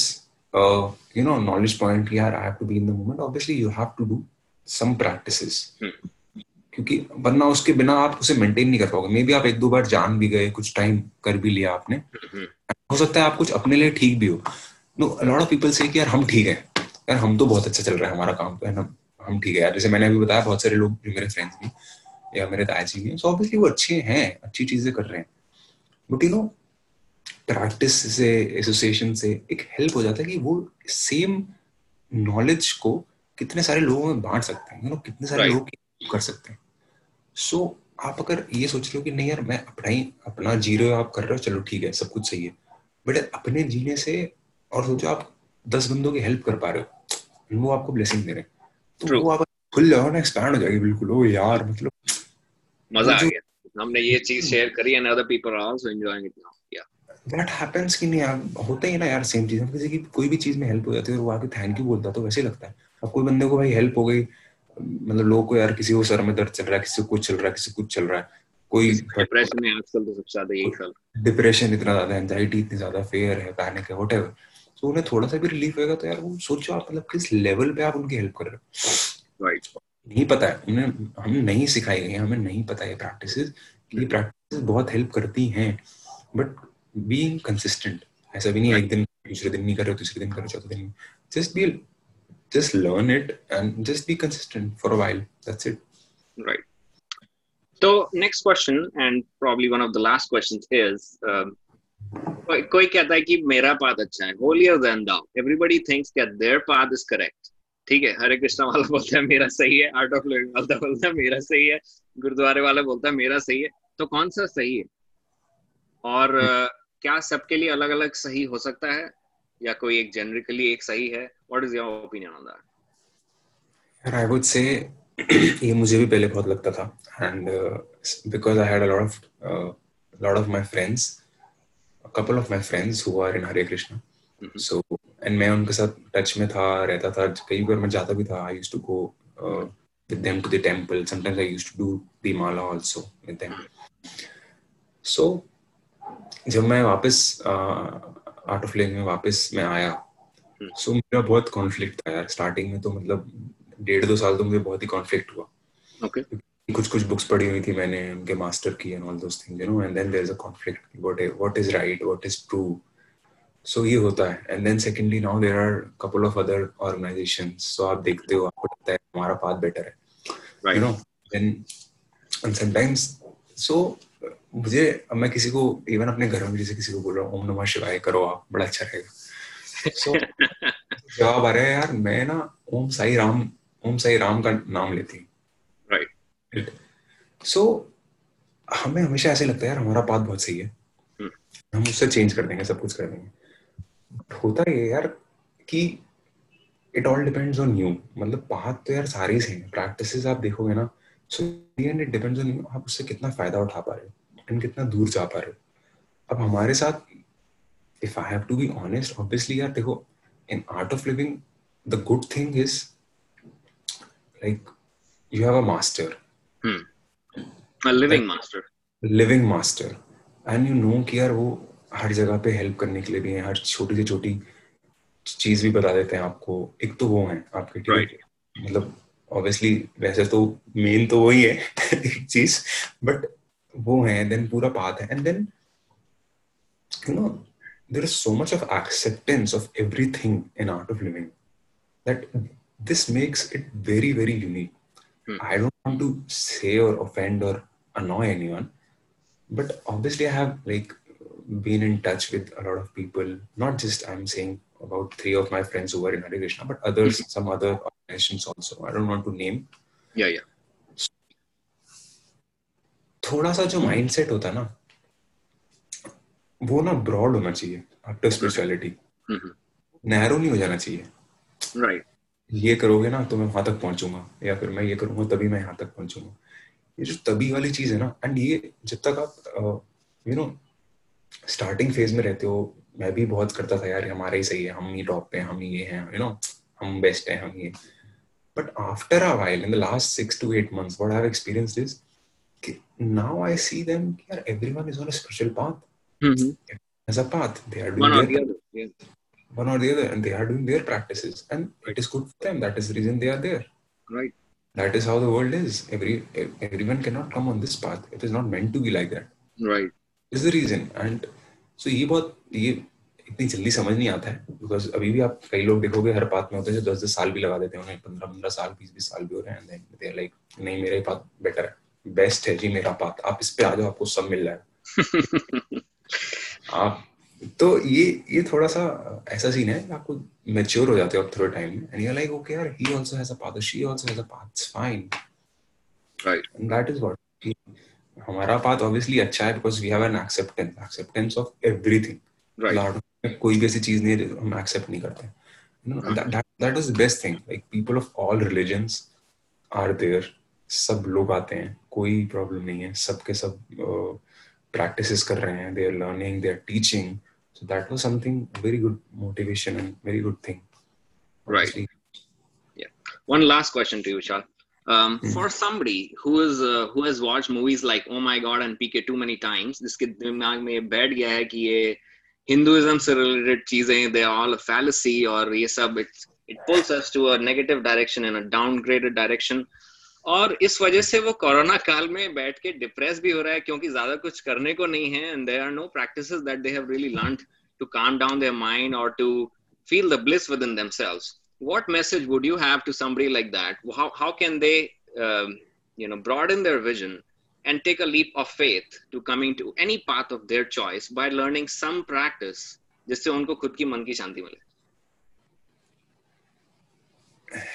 you know knowledge point यार I have to be in the moment obviously you have to do some practices क्योंकि वरना उसके बिना आप उसे maintain नहीं कर पाओगे। मे बी आप एक दो बार जान भी गए कुछ टाइम कर भी लिया आपने। हम्म, हो सकता है आप कुछ अपने लिए ठीक भी हो। नो लॉट ऑफ़ पीपल से कि यार हम ठीक है। यार हम तो बहुत अच्छा चल रहा है हमारा काम तो है ना? हम ठीक है। यार जैसे मैंने अभी बताया बहुत सारे लोग जो मेरे फ्रेंड्स भी या मेरे दादाजी भी सो ऑब्वियसली वो अच्छे हैं अच्छी चीज़ें कर रहे हैं। बट यू नो प्रैक्टिस से एसोसिएशन से एक हेल्प हो जाता है कि वो सेम नॉलेज को कितने सारे लोगों में बांट सकते हैं। यू नो कितने सारे Right. लोग कर सकते हैं। सो आप अगर ये सोच रहे हो कि नहीं यार मैं अपना ही अपना जी रहे हो आप कर रहे हो चलो ठीक है सब कुछ सही है। बट अपने जीने से और सोचो आप दस बंदों की हेल्प कर पा रहे हो वो आपको ब्लेसिंग दे रहे हैं। तो True. वो आप खुल जाओ ना एक्सपैंड हो जाएगी बिल्कुल। ओ यार मतलब मज़ा आ गया। हमने ये चीज़ शेयर करी and other people are also enjoying it now yeah that happens कि नहीं यार होता ही है ना यार सेम चीज़। हम किसी की कोई भी चीज़ में हेल्प हो जाती है और वो आके थैंक यू बोलता है तो वैसे ही लगता है। अब कोई बंदे को भाई हेल्प हो गई मतलब लोगों को यार किसी को सर में दर्द चल रहा है किसी को कुछ चल रहा है किसी को कुछ चल रहा है। कोई डिप्रेशन में आजकल तो सबसे ज़्यादा यही चल डिप्रेशन इतना ज़्यादा एंजाइटी इतनी ज़्यादा फेयर है पैनिक है वट तो उन्हें थोड़ा सा भी रिलीफ होएगा तो यार वो सोचो आप मतलब किस लेवल पे आप उनकी हेल्प कर रहे हो। राइट नहीं पता है उन्हें हम नहीं सिखाई गई हमें नहीं पता ये प्रैक्टिस ये प्रैक्टिस बहुत हेल्प करती हैं। बट बीइंग कंसिस्टेंट ऐसा भी नहीं एक दिन दूसरे दिन नहीं कर रहे हो तीसरे दिन कर रहे हो चौथे दिन। Just be just learn it and just be consistent for a while that's it Right. So next question and probably one of the last questions is um, कोई कहता है कि मेरा पाथ अच्छा है holier than thou everybody thinks that their path is correct ठीक है हरे कृष्णा वाला बोलता है मेरा सही है आर्ट ऑफ़ लिविंग वाला बोलता है मेरा सही है गुरुद्वारे वाला बोलता है मेरा सही है तो कौन सा सही है और uh, क्या सबके लिए अलग अलग सही हो सकता है या कोई एक जेनरिकली एक सही है is your opinion on that यार आई वुड से ये मुझे भी पहले बहुत लगता था and because I had a lot of lot of my friends a couple of my friends who are in Hare Krishna Mhm. so and मैं उनके साथ टच में था रहता था कई बार मैं जाता भी था I used to go uh, with them to the temple sometimes I used to do the mala also with them so जब मैं वापस आर्ट ऑफ़ लिविंग में वापस मैं आया हम्म। सो मेरा बहुत कॉन्फ्लिक्ट था यार स्टार्टिंग में तो मतलब डेढ़ दो साल तो मुझे बहुत ही कॉन्फ्लिक्ट हुआ। कुछ कुछ बुक्स पढ़ी हुई थी मैंने उनके मास्टर की and all those things you know and then there is a conflict what what is right what is true so ये होता है। And then secondly now there are couple of other organisation so आप देखते हो आपको लगता है हमारा पाथ बेटर है। You know then and sometimes so मुझे अब मैं किसी को इवन अपने घर में जैसे किसी को बोल रहा हूँ ओम नमः शिवाय करो आप बड़ा अच्छा रहेगा। सो जवाब आ रहा है यार मैं ना ओम साई राम ओम साई राम का नाम लेती हूँ। राइट सो हमें हमेशा ऐसे लगता है यार हमारा पाथ बहुत सही है। Hmm. हम उससे चेंज कर देंगे सब कुछ कर देंगे। होता ये यार कि it all depends on you मतलब बात तो यार सारी सेम है। प्रैक्टिसेस आप देखोगे ना so and it depends on you आप उससे कितना फ़ायदा उठा पा रहे हो एंड कितना दूर जा पा रहे हो। अब हमारे साथ if I have to be honest obviously यार देखो in Art of Living the good thing is like you have a master living master living master and you know कि यार वो हर जगह पे हेल्प करने के लिए भी है हर छोटी से छोटी चीज़ भी बता देते हैं आपको। एक तो वो है आपके right. मतलब ऑब्वियसली वैसे तो मेन तो वही है एक चीज़ बट वो है देन पूरा पाथ है। And then you know There is so much of acceptance of everything in Art of Living that this makes it very very unique I don't want to say और offend और annoy anyone but obviously i have like been in touch with a lot of people. Not just I'm saying about three of my friends who were in Hare Krishna, but others, mm-hmm. some other organizations also. I don't want to name. Yeah, yeah. थोड़ा सा जो mindset होता है ना वो ना broad होना चाहिए आफ्टर स्पिरिचुअलिटी नैरो नहीं हो जाना चाहिए। Right right. ये करोगे ना तो मैं वहाँ तक पहुंचूँगा या फिर मैं ये करूँगा तभी मैं यहाँ तक पहुंचूँगा। ये जो तभी वाली चीज़ है ना एंड ये जब तक आप यू नो स्टार्टिंग फ़ेज़ में रहते हो मैं भी बहुत करता था यार हमारा ही सही है हम ही टॉप पे हम ही ये हैं यू नो हम बेस्ट हैं हम ये। But after a while in the last 6 to 8 months what I have experienced is कि नाउ आई सी देम कि यार everyone is on a special path as a path they are doing one or the other yeah. one or the other and they are doing their practices and it is good for them that is the reason they are there right that is how the world is every everyone cannot come on this path it is not meant to be like that right is the reason and so ये बहुत ये इतनी जल्दी समझ नहीं आता है because अभी भी आप कई लोग देखोगे हर बात में होते हैं जो दस दस साल भी लगा देते हैं उन्हें पंद्रह पंद्रह साल बीस बीस साल भी हो रहे हैं दे लाइक नहीं मेरा पाथ बेटर है बेस्ट है जी मेरा पाथ आप इस पे आ जाओ आपको सब मिल जाएगा आप तो ये ये थोड़ा सा ऐसा सीन है आपको मैच्योर हो जाते हो थोड़े टाइम में एंड यू लाइक ओके यार he also has a path she also has a path it's fine right and that is what हमारा पाथ ऑब्वियसली अच्छा है because we have an acceptance acceptance of everything right कोई भी ऐसी चीज़ नहीं हम एक्सेप्ट नहीं करते that is the best thing like people of all religions are there सब लोग आते हैं कोई प्रॉब्लम नहीं है सबके सब प्रैक्टिस कर रहे हैं they are learning they are teaching so that was something very good motivation and very good thing right yeah one last question to you Vishal. Um, mm. For somebody who is uh, who has watched movies like Oh My God and PK too many times, जिसके दिमाग में बैठ गया है कि ये Hinduism से related चीज़ें दे ऑल अ फैलेसी और ये सब it it pulls us to a negative direction in a downgraded direction और इस वजह से वो कोरोना काल में बैठ के डिप्रेस भी हो रहा है, क्योंकि ज़्यादा कुछ करने को नहीं है and there are no practice to calm down their mind और to feel the bliss within themselves what message would you have to somebody like that how can they you know broaden their vision and take a leap of faith to coming to any path of their choice by learning some practice जिससे उनको खुद की मन की शांति मिले?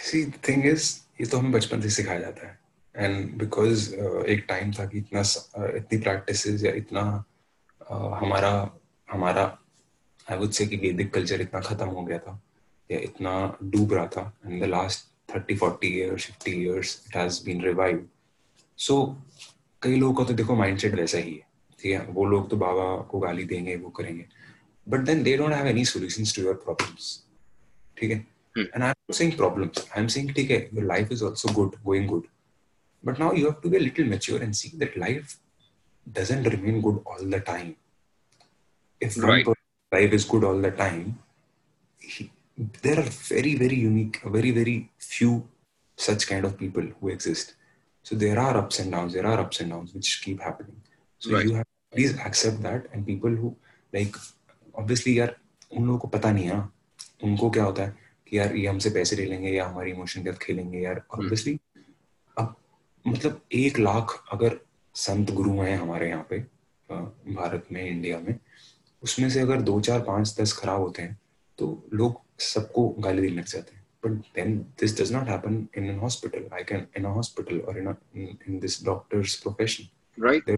सी thing is ये तो हमें बचपन से सिखाया जाता है। एंड बिकॉज़ uh, एक टाइम था कि इतना uh, इतनी प्रैक्टिसेस या इतना uh, हमारा हमारा आई वुड से कि वैदिक कल्चर इतना खत्म हो गया था या इतना डूब रहा था। In the last thirty forty years fifty years it has been revive so कई लोगों का तो देखो माइंडसेट वैसा ही है ठीक है? वो लोग तो बाबा को गाली देंगे वो करेंगे। But then they don't have any solutions to your problems ठीक है? And I Am not saying problems I am saying ठीक है your life is also good going good but now you have to be a little mature and see that life doesn't remain good all the time if right. one life is good all the time he, there are very very unique very very few such kind of people who exist so there are ups and downs there are ups and downs which keep happening so right. you have please accept that and people who like obviously यार उन लोगों को पता नहीं है ना उनको क्या होता है कि यार ये हमसे पैसे ले लेंगे या हमारी इमोशन के खेलेंगे यार। हम्म। ऑब्वियसली अब मतलब एक लाख अगर संत गुरु हैं हमारे यहाँ पे भारत में इंडिया में उसमें से अगर दो चार पाँच दस खराब होते हैं तो लोग सबको गाली देने लग जाते हैं। But then this does not happen in an hospital I can in hospital और in in this doctors profession right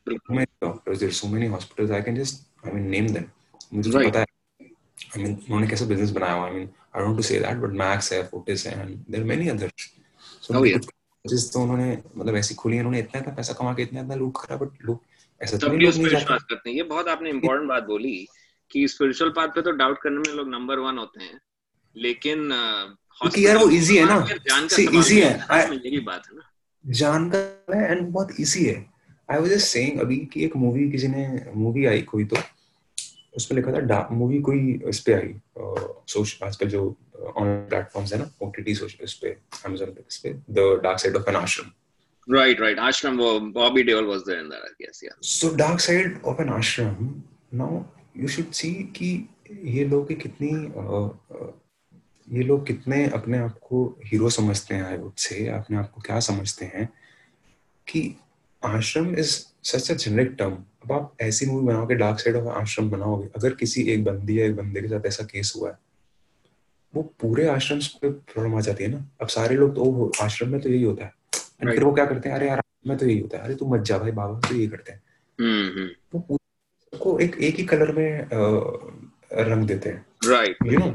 doctors there so many hospitals I can just I mean name them मुझे तो पता है I mean उन्होंने कैसे business बनाया हुआ I mean I don't want to say that but Max है Fortis है and there are many others. So oh, yeah. जिस तो उन्होंने मतलब ऐसी खुली उन्होंने इतना इतना पैसा कमा के इतना इतना लूट करा बट लोग ऐसा तो नहीं विश्वास करते हैं। ये बहुत आपने इम्पोर्टेंट बात बोली कि स्पिरिचुअल पाथ पे तो डाउट करने में लोग नंबर वन होते हैं। लेकिन क्योंकि यार वो इजी है ना। सी इजी है। यही बात है ना। जानकर है एंड बहुत इजी है। आई वाज जस्ट सेइंग अभी कि एक मूवी किसी ने मूवी आई कोई तो उसमें लिखा था मूवी कोई उस पे आई सोशल आजकल जो ऑनलाइन प्लेटफॉर्म्स है ना ओटीटी सोशल उस पे पे इस पे the dark side of an ashram Right, right. Ashram, Bobby Deol was there in that, I guess, yeah. So, Dark Side of an Ashram, now you should see कि ये लोग कितनी ये लोग कितने अपने आप को हीरो समझते हैं आई वुड से अपने आप को क्या समझते हैं कि ashram is such a generic term अब आप ऐसी मूवी बनाओगे डार्क साइड ऑफ़ आश्रम बनाओगे अगर किसी एक बंदी या एक बंदे के साथ ऐसा केस हुआ है वो पूरे आश्रम पे प्रॉब्लम आ जाती है ना। अब सारे लोग तो आश्रम में तो यही होता है। Right. फिर वो क्या करते हैं? अरे यार में तो यही होता है। अरे तू मत जा भाई बाबा तो यही करते हैं। mm-hmm. वो पूरे को एक एक ही कलर में आ, रंग देते हैं। Right you know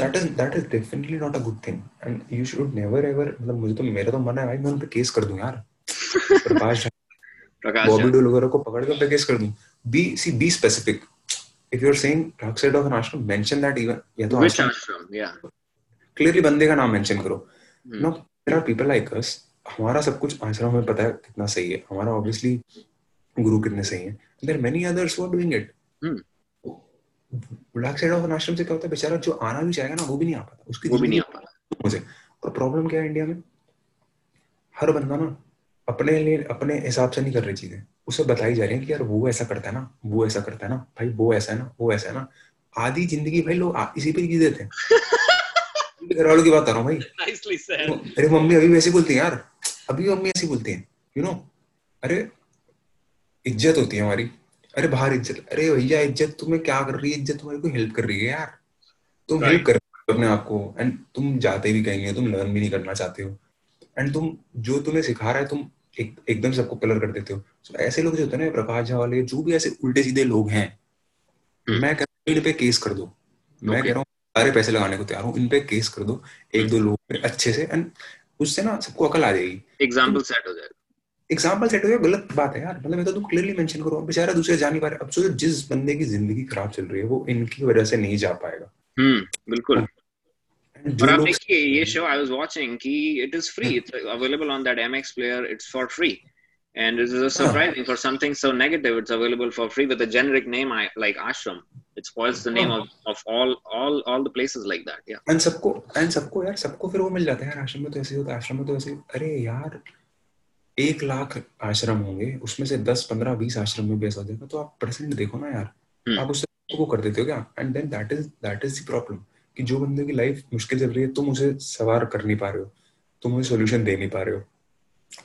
that is that is definitely not a good thing and you should never ever मतलब मुझे तो मेरा तो मन है भाई मैं उन पे केस कर दूँ यार। प्रकाश बॉबी डोल वगैरह को पकड़ कर दूँ। Be see be specific you're saying dark side of an ashram mention that even या तो ashram yeah. Clearly बंदे का नाम मेंशन करो। No there are people like us हमारा सब कुछ आश्रम में पता है कितना सही है। हमारा ऑब्वियसली गुरु कितने सही है। There many others who are doing it black side of an ashram से क्या होता है? बेचारा जो आना भी चाहेगा ना वो भी नहीं आ पाता। उसकी वो भी नहीं आ पाता। मुझे। और प्रॉब्लम क्या है इंडिया में? हर बंदा ना अपने लिए अपने हिसाब से नहीं कर रही चीज़ें। उसे बताई जा रही है कि यार वो ऐसा करता है ना वो ऐसा करता है ना भाई वो ऐसा है ना वो ऐसा है ना। आधी ज़िंदगी भाई लोग इसी पे जी देते हैं। घर वालों की बात कर रहा हूँ भाई। अरे मम्मी अभी वैसे बोलती है यार अभी मम्मी ऐसी बोलती है यू नो अरे इज़्ज़त होती है हमारी। अरे बाहर इज़्ज़त अरे भैया इज़्ज़त तुम्हें क्या कर रही है? इज़्ज़त तुम्हारी को हेल्प कर रही है यार। तुम हेल्प कर अपने आप को एंड तुम जाते भी कहीं तुम लर्न भी नहीं करना चाहते हो। एंड तुम जो तुम्हें सिखा रहा है तुम एक, एकदम सबको कलर कर देते हो। So, ऐसे लोग जो होते हैं ना प्रकाश झा वाले जो भी ऐसे उल्टे सीधे लोग हैं hmm. मैं कह रहा हूँ इन पे केस कर दो। मैं कह रहा हूँ सारे पैसे लगाने को तैयार हूँ इन पे केस कर दो एक hmm. दो लोग अच्छे से एंड उससे ना सबको अकल आ जाएगी। एग्ज़ाम्पल सेट हो जाएगा। एग्ज़ाम्पल सेट हो गया गलत बात है यार। मतलब मैं तो तुम क्लियरली मेंशन करो बेचारा दूसरे जा नहीं पा रहे। अब सोचो जिस बंदे की ज़िंदगी खराब चल रही है वो इनकी वजह से नहीं जा पाएगा। हम्म बिल्कुल। और आप देखिए ये शो आई वाज वाचिंग कि it is free it's available on that MX player it's for free and it is surprising for something so negative it's available for free with a generic name like ashram. It spoils the name of, of all all all the places like that yeah. And सबको and सबको यार सबको फिर वो मिल जाता है यार आश्रम में तो ऐसे होता है आश्रम में तो ऐसे अरे यार एक लाख आश्रम होंगे उसमें से दस पंद्रह बीस आश्रम में बेस हो जाएगा तो आप परसेंट देखो ना यार। hmm. आप उससे वो कर देते हो क्या? And then that is that is the problem कि जो बंदे की लाइफ मुश्किल चल रही है तुम उसे सवार कर नहीं पा रहे हो। तुम उसे सोल्यूशन दे नहीं पा रहे हो।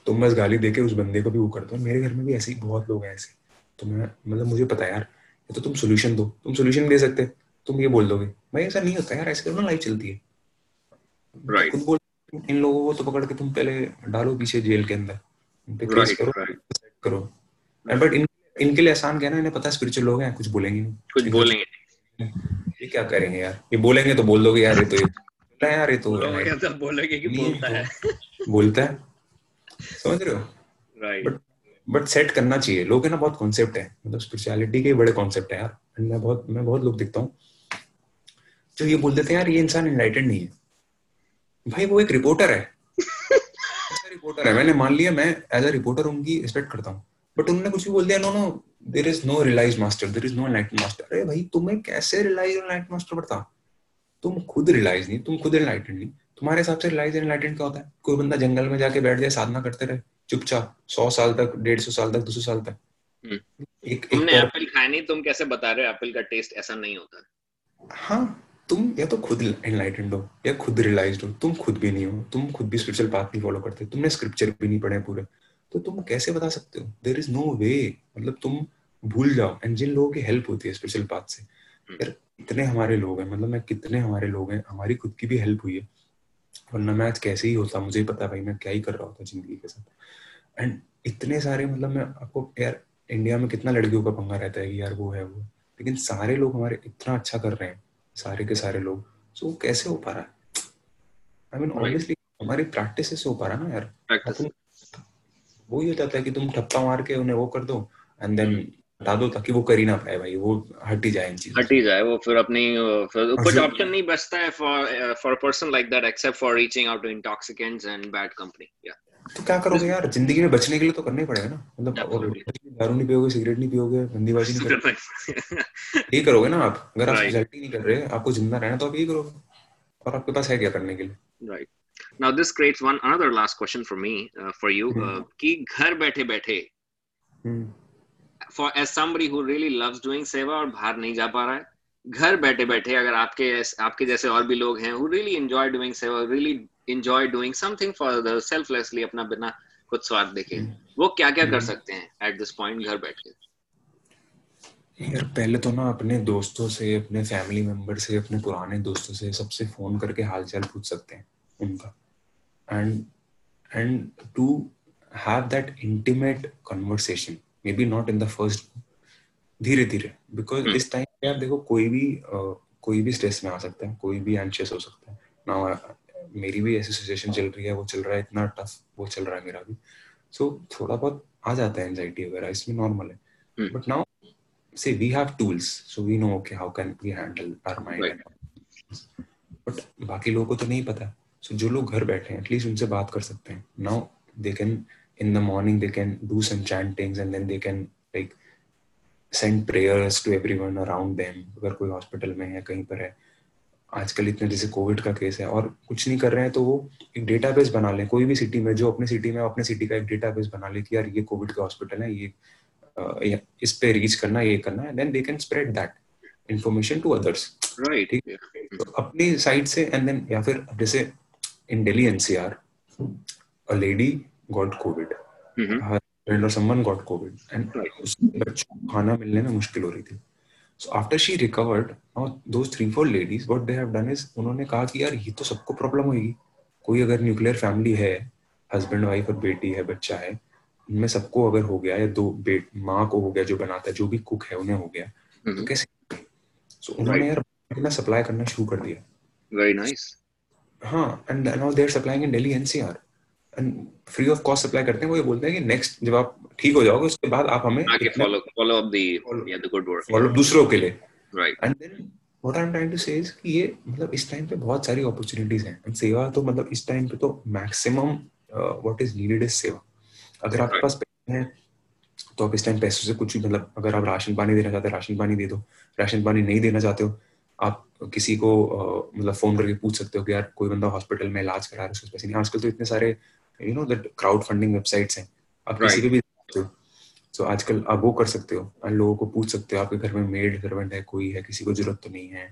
तुम बस गाली देके उस बंदे को भी वो कर दो। मेरे घर में भी ऐसे ही बहुत लोग हैं ऐसे। तो मैं मतलब मुझे पता है यार तो तुम सोल्यूशन दो। तुम सोल्यूशन दे सकते। तुम ये बोल दोगे भाई ऐसा नहीं होता यार ऐसे करो ना लाइफ चलती है। Right. खुद बोल इन लोगों को तो पकड़ के तुम पहले डालो पीछे जेल के अंदर। केस करो करो। बट इन इनके लिए आसान क्या ना इन्हें पता स्पिरिचुअल लोग हैं कुछ बोलेंगे कुछ बोलेंगे ये क्या करेंगे यार? ये बोलेंगे तो बोल दोगे यार ये तो ये यार ये तो बोलेंगे कि बोलता है। बोलता है। समझ रहे हो? राइट बट बट सेट करना चाहिए। लोग है ना बहुत कॉन्सेप्ट है। मतलब स्पिरिचुअलिटी के बड़े कॉन्सेप्ट है यार। मैं बहुत मैं बहुत लोग देखता हूँ। जो ये बोल देते हैं यार ये इंसान इनलाइटेड नहीं है। भाई वो एक रिपोर्टर है। रिपोर्टर है। मैंने मान लिया मैं एज अ रिपोर्टर उनकी रिस्पेक्ट करता हूँ। बट उन्होंने कुछ भी बोल दिया no no there is no realise master there is no enlighten master अरे भाई तुम्हें कैसे रिलाइज एनलाइटन मास्टर पड़ता तुम खुद रिलाइज नहीं तुम खुद एनलाइटन नहीं। तुम्हारे हिसाब से रिलाइज एनलाइटन क्या होता है? कोई बंदा जंगल में जाके बैठ जाए साधना करते रहे चुपचाप सौ साल तक डेढ़ सौ साल तक दो सौ साल तक। हम्म। एक तुमने एप्पल खाया नहीं तुम कैसे बता रहे हो एप्पल का टेस्ट ऐसा नहीं होता? हाँ तुम या तो खुद एनलाइटेंड हो या खुद रियलाइज़ हो। तुम खुद भी नहीं हो तुम खुद भी स्पिरिचुअल पाथ नहीं फॉलो करते। तुमने स्क्रिप्चर भी नहीं पढ़े पूरे। तो तुम कैसे बता सकते हो? देर इज़ नो वे मतलब तुम भूल जाओ। एंड जिन लोगों की हेल्प होती है स्पिरिचुअल पाथ से हम्म। यार कितने हमारे लोग हैं। मतलब मैं कितने हमारे लोग हैं। हमारी खुद की भी हेल्प हुई है। वरना मैं आज कैसे ही होता मुझे ही पता भाई मैं क्या ही कर रहा होता ज़िंदगी के साथ। एंड इतने सारे मतलब मैं आपको यार इंडिया में कितना लड़कियों का पंगा रहता है कि यार वो है वो लेकिन सारे लोग हमारे इतना अच्छा कर रहे हैं। सारे के सारे लोग। सो so, कैसे हो पा रहा है? आई मीन ऑब्वियसली हमारी प्रैक्टिस से हो पा रहा है ना यार। वो ही हो जाता है कि तुम ठप्पा मार के उन्हें वो कर दो एंड देन हटा दो ताकि वो कर ही ना पाए भाई वो हट ही जाए इन चीज़ों हट ही जाए वो फिर अपनी फिर कुछ ऑप्शन नहीं बचता है for for a person like that except for reaching out to intoxicants and bad company या तो क्या करोगे यार? ज़िंदगी में बचने के लिए तो करना ही पड़ेगा ना। मतलब दारू नहीं पियोगे सिगरेट नहीं पियोगे बंदीबाजी नहीं करोगे। यही करोगे ना आप? अगर आप सोसाइटी नहीं कर रहे आपको ज़िंदा रहना तो आप यही करोगे। और आपके पास है क्या करने के लिए? Right now this creates one another last question for me uh, for you uh, कि घर बैठे बैठे for as somebody who really loves doing सेवा और बाहर नहीं जा पा रहा है घर बैठे बैठे अगर आपके आपके जैसे और भी लोग हैं who really enjoy doing सेवा really enjoy doing something for the selflessly अपना बिना कुछ स्वार्थ देखे वो क्या क्या कर सकते हैं at this point घर बैठ के यार पहले तो ना अपने दोस्तों से अपने फैमिली मेंबर से अपने पुराने दोस्तों से सबसे फ़ोन करके हालचाल पूछ सकते हैं उनका and to have that intimate conversation maybe not in the first धीरे धीरे बिकॉज़ इस टाइम पे आप देखो कोई भी uh, कोई भी स्ट्रेस में आ सकता है कोई भी एंशियस हो सकता है। ना मेरी भी ऐसी सिचुएशन चल रही है वो चल रहा है इतना टफ वो चल रहा है मेरा भी। सो so, थोड़ा बहुत आ जाता है एंजाइटी वगैरह इसमें नॉर्मल है। But now we have tools so we know okay how can we handle our mind right. but बाकी लोगों को तो नहीं पता। So जो लोग घर बैठे हैं एटलीस्ट उनसे बात कर सकते हैं. Now they can in the morning they can do some chantings and then they can like send prayers to everyone around them. अगर कोई हॉस्पिटल में है कहीं पर है. आजकल इतने जैसे कोविड का केस है और कुछ नहीं कर रहे हैं तो वो एक डेटाबेस बना लें. कोई भी सिटी में जो अपने सिटी में अपने सिटी का एक डेटाबेस बना ले कि यार ये कोविड का हॉस्पिटल है ये इस पे रीच करना ये करना है then they can spread that information to others right ठीक? तो अपनी साइड से एंड देन या फिर जैसे in Delhi NCR a lady got covid her friend और समवन गॉट कोविड एंड उसके बच्चों को खाना मिलने में मुश्किल हो रही थी। So after she recovered now those three four ladies what they have done is उन्होंने कहा कि यार ये तो सबको प्रॉब्लम होगी। कोई अगर न्यूक्लियर फैमिली है हस्बैंड वाइफ और बेटी है बच्चा है उनमें सबको अगर हो गया या दो बेट माँ को हो गया जो बनाता है जो भी कुक है उन्हें हो गया mm-hmm. तो कैसे? सो so, उन्होंने right. यार सप्लाई करना शुरू कर दिया। वेरी नाइस हाँ and now they are supplying in Delhi NCR and free of cost supply करते हैं वो ये बोलते हैं कि नेक्स्ट जब आप ठीक हो जाओगे उसके बाद आप हमें आगे फॉलो फॉलो अप द या द गुड वर्क फॉलो दूसरों के लिए। Right and then what I am trying to say is कि ये मतलब इस टाइम पे बहुत सारी अपॉर्चुनिटीज़ हैं। एंड सेवा तो मतलब इस टाइम पे तो maximum what is needed is seva. अगर आपके पास पैसे हैं तो आप इस टाइम पैसों से कुछ भी मतलब अगर आप राशन पानी देना चाहते हैं राशन पानी दे दो। राशन पानी नहीं देना चाहते हो आप किसी को मतलब फ़ोन करके पूछ सकते हो कि यार कोई बंदा हॉस्पिटल में इलाज करा रहा है उसके पैसे नहीं। आजकल तो इतने सारे you know that crowd funding websites हैं। आप right. किसी को भी हो। सो आजकल आप वो कर सकते हो और लोगों को पूछ सकते हो आपके घर में मेड सर्वेंट है कोई है किसी को ज़रूरत तो नहीं है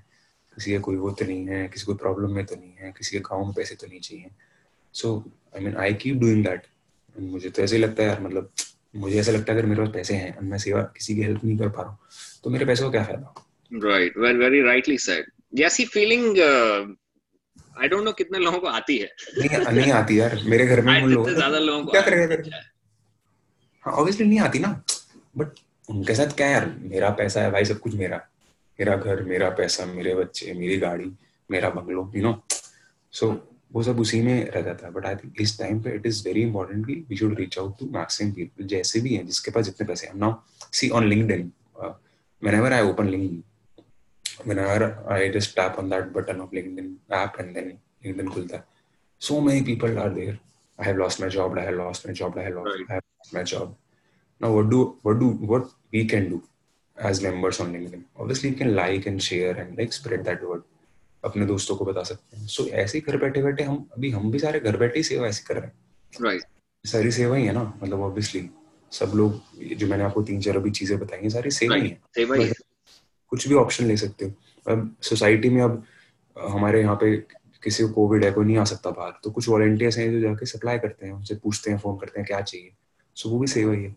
किसी का कोई वो तो नहीं है किसी को प्रॉब्लम में तो नहीं है किसी के गाँव में पैसे तो नहीं चाहिए। So I mean I keep doing that मुझे तो ऐसे ही लगता है यार मतलब मुझे ऐसा लगता है अगर मेरे पास पैसे हैं और मैं सेवा किसी की हेल्प नहीं कर पा रहा हूँ तो मेरे पैसे का क्या फ़ायदा? Right very very rightly said जैसी फीलिंग आई डोंट नो कितने लोगों को आती है। नहीं नहीं आती यार। मेरे घर में लोगों ज़्यादा लोगों को क्या करेगा हाँ। ऑब्वियसली नहीं आती ना। बट उनके साथ क्या यार? मेरा पैसा है भाई सब कुछ मेरा। मेरा घर मेरा पैसा मेरे बच्चे मेरी गाड़ी मेरा बंगलो यू नो सो वो सब उसी में रह जाता है। बट आई थिंक इस टाइम पे इट इज़ वेरी इंपॉर्टेंट कि we should reach out to maximum people जैसे भी हैं जिसके पास जितने पैसे हैं। Now see on LinkedIn whenever I open LinkedIn, whenever I just tap on that button of LinkedIn app and then LinkedIn khulta so many people are there. I have lost my job. I have lost my job. I have lost, Right. I have lost my job. Now, what do what do what we can do as members on LinkedIn? Obviously, we can like and share and like spread that word. अपने दोस्तों को बता सकते हैं सो so, ऐसे ही घर बैठे बैठे हम अभी हम भी सारे घर बैठे ही सेवा ऐसे कर रहे हैं राइट सारी सेवा ही है ना मतलब ऑब्वियसली सब लोग जो मैंने आपको तीन चार अभी चीज़ें बताई हैं सारी सेवा ही है सेवा ही है कुछ भी ऑप्शन ले सकते हो अब सोसाइटी में अब हमारे यहाँ पे किसी को कोविड है कोई नहीं आ सकता बाहर तो कुछ वॉलेंटियर्स हैं जो जाके सप्लाई करते हैं उनसे पूछते हैं फ़ोन करते हैं क्या चाहिए सो वो भी सेवा ही है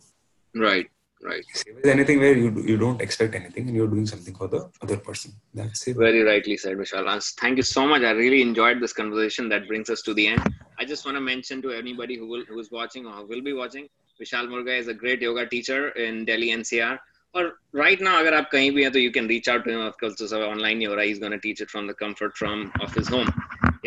right right save is anything where you you don't expect anything and you're doing something for the other person that's it very rightly said vishal thank you so much i really enjoyed this conversation that brings us to the end i just want to mention to anybody who will who's watching or will be watching vishal murga is a great yoga teacher in delhi ncr Or right now, अगर you कहीं भी हैं तो you can reach out to him of course online सब He's going to teach it from the comfort from of his home.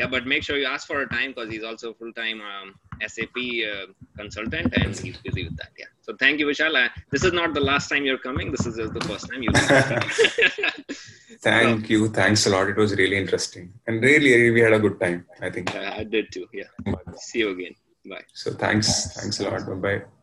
Yeah, but make sure you ask for a time because he's also a full-time um, SAP uh, consultant and he's busy with that. Yeah. So thank you, Vishal. Uh, this is not the last time you're coming. This is just the first time you. thank so, you. Thanks a lot. It was really interesting and really, really we had a good time. I think. Uh, I did too. Yeah. Bye. See you again. Bye. So thanks. Thanks a lot. Bye bye.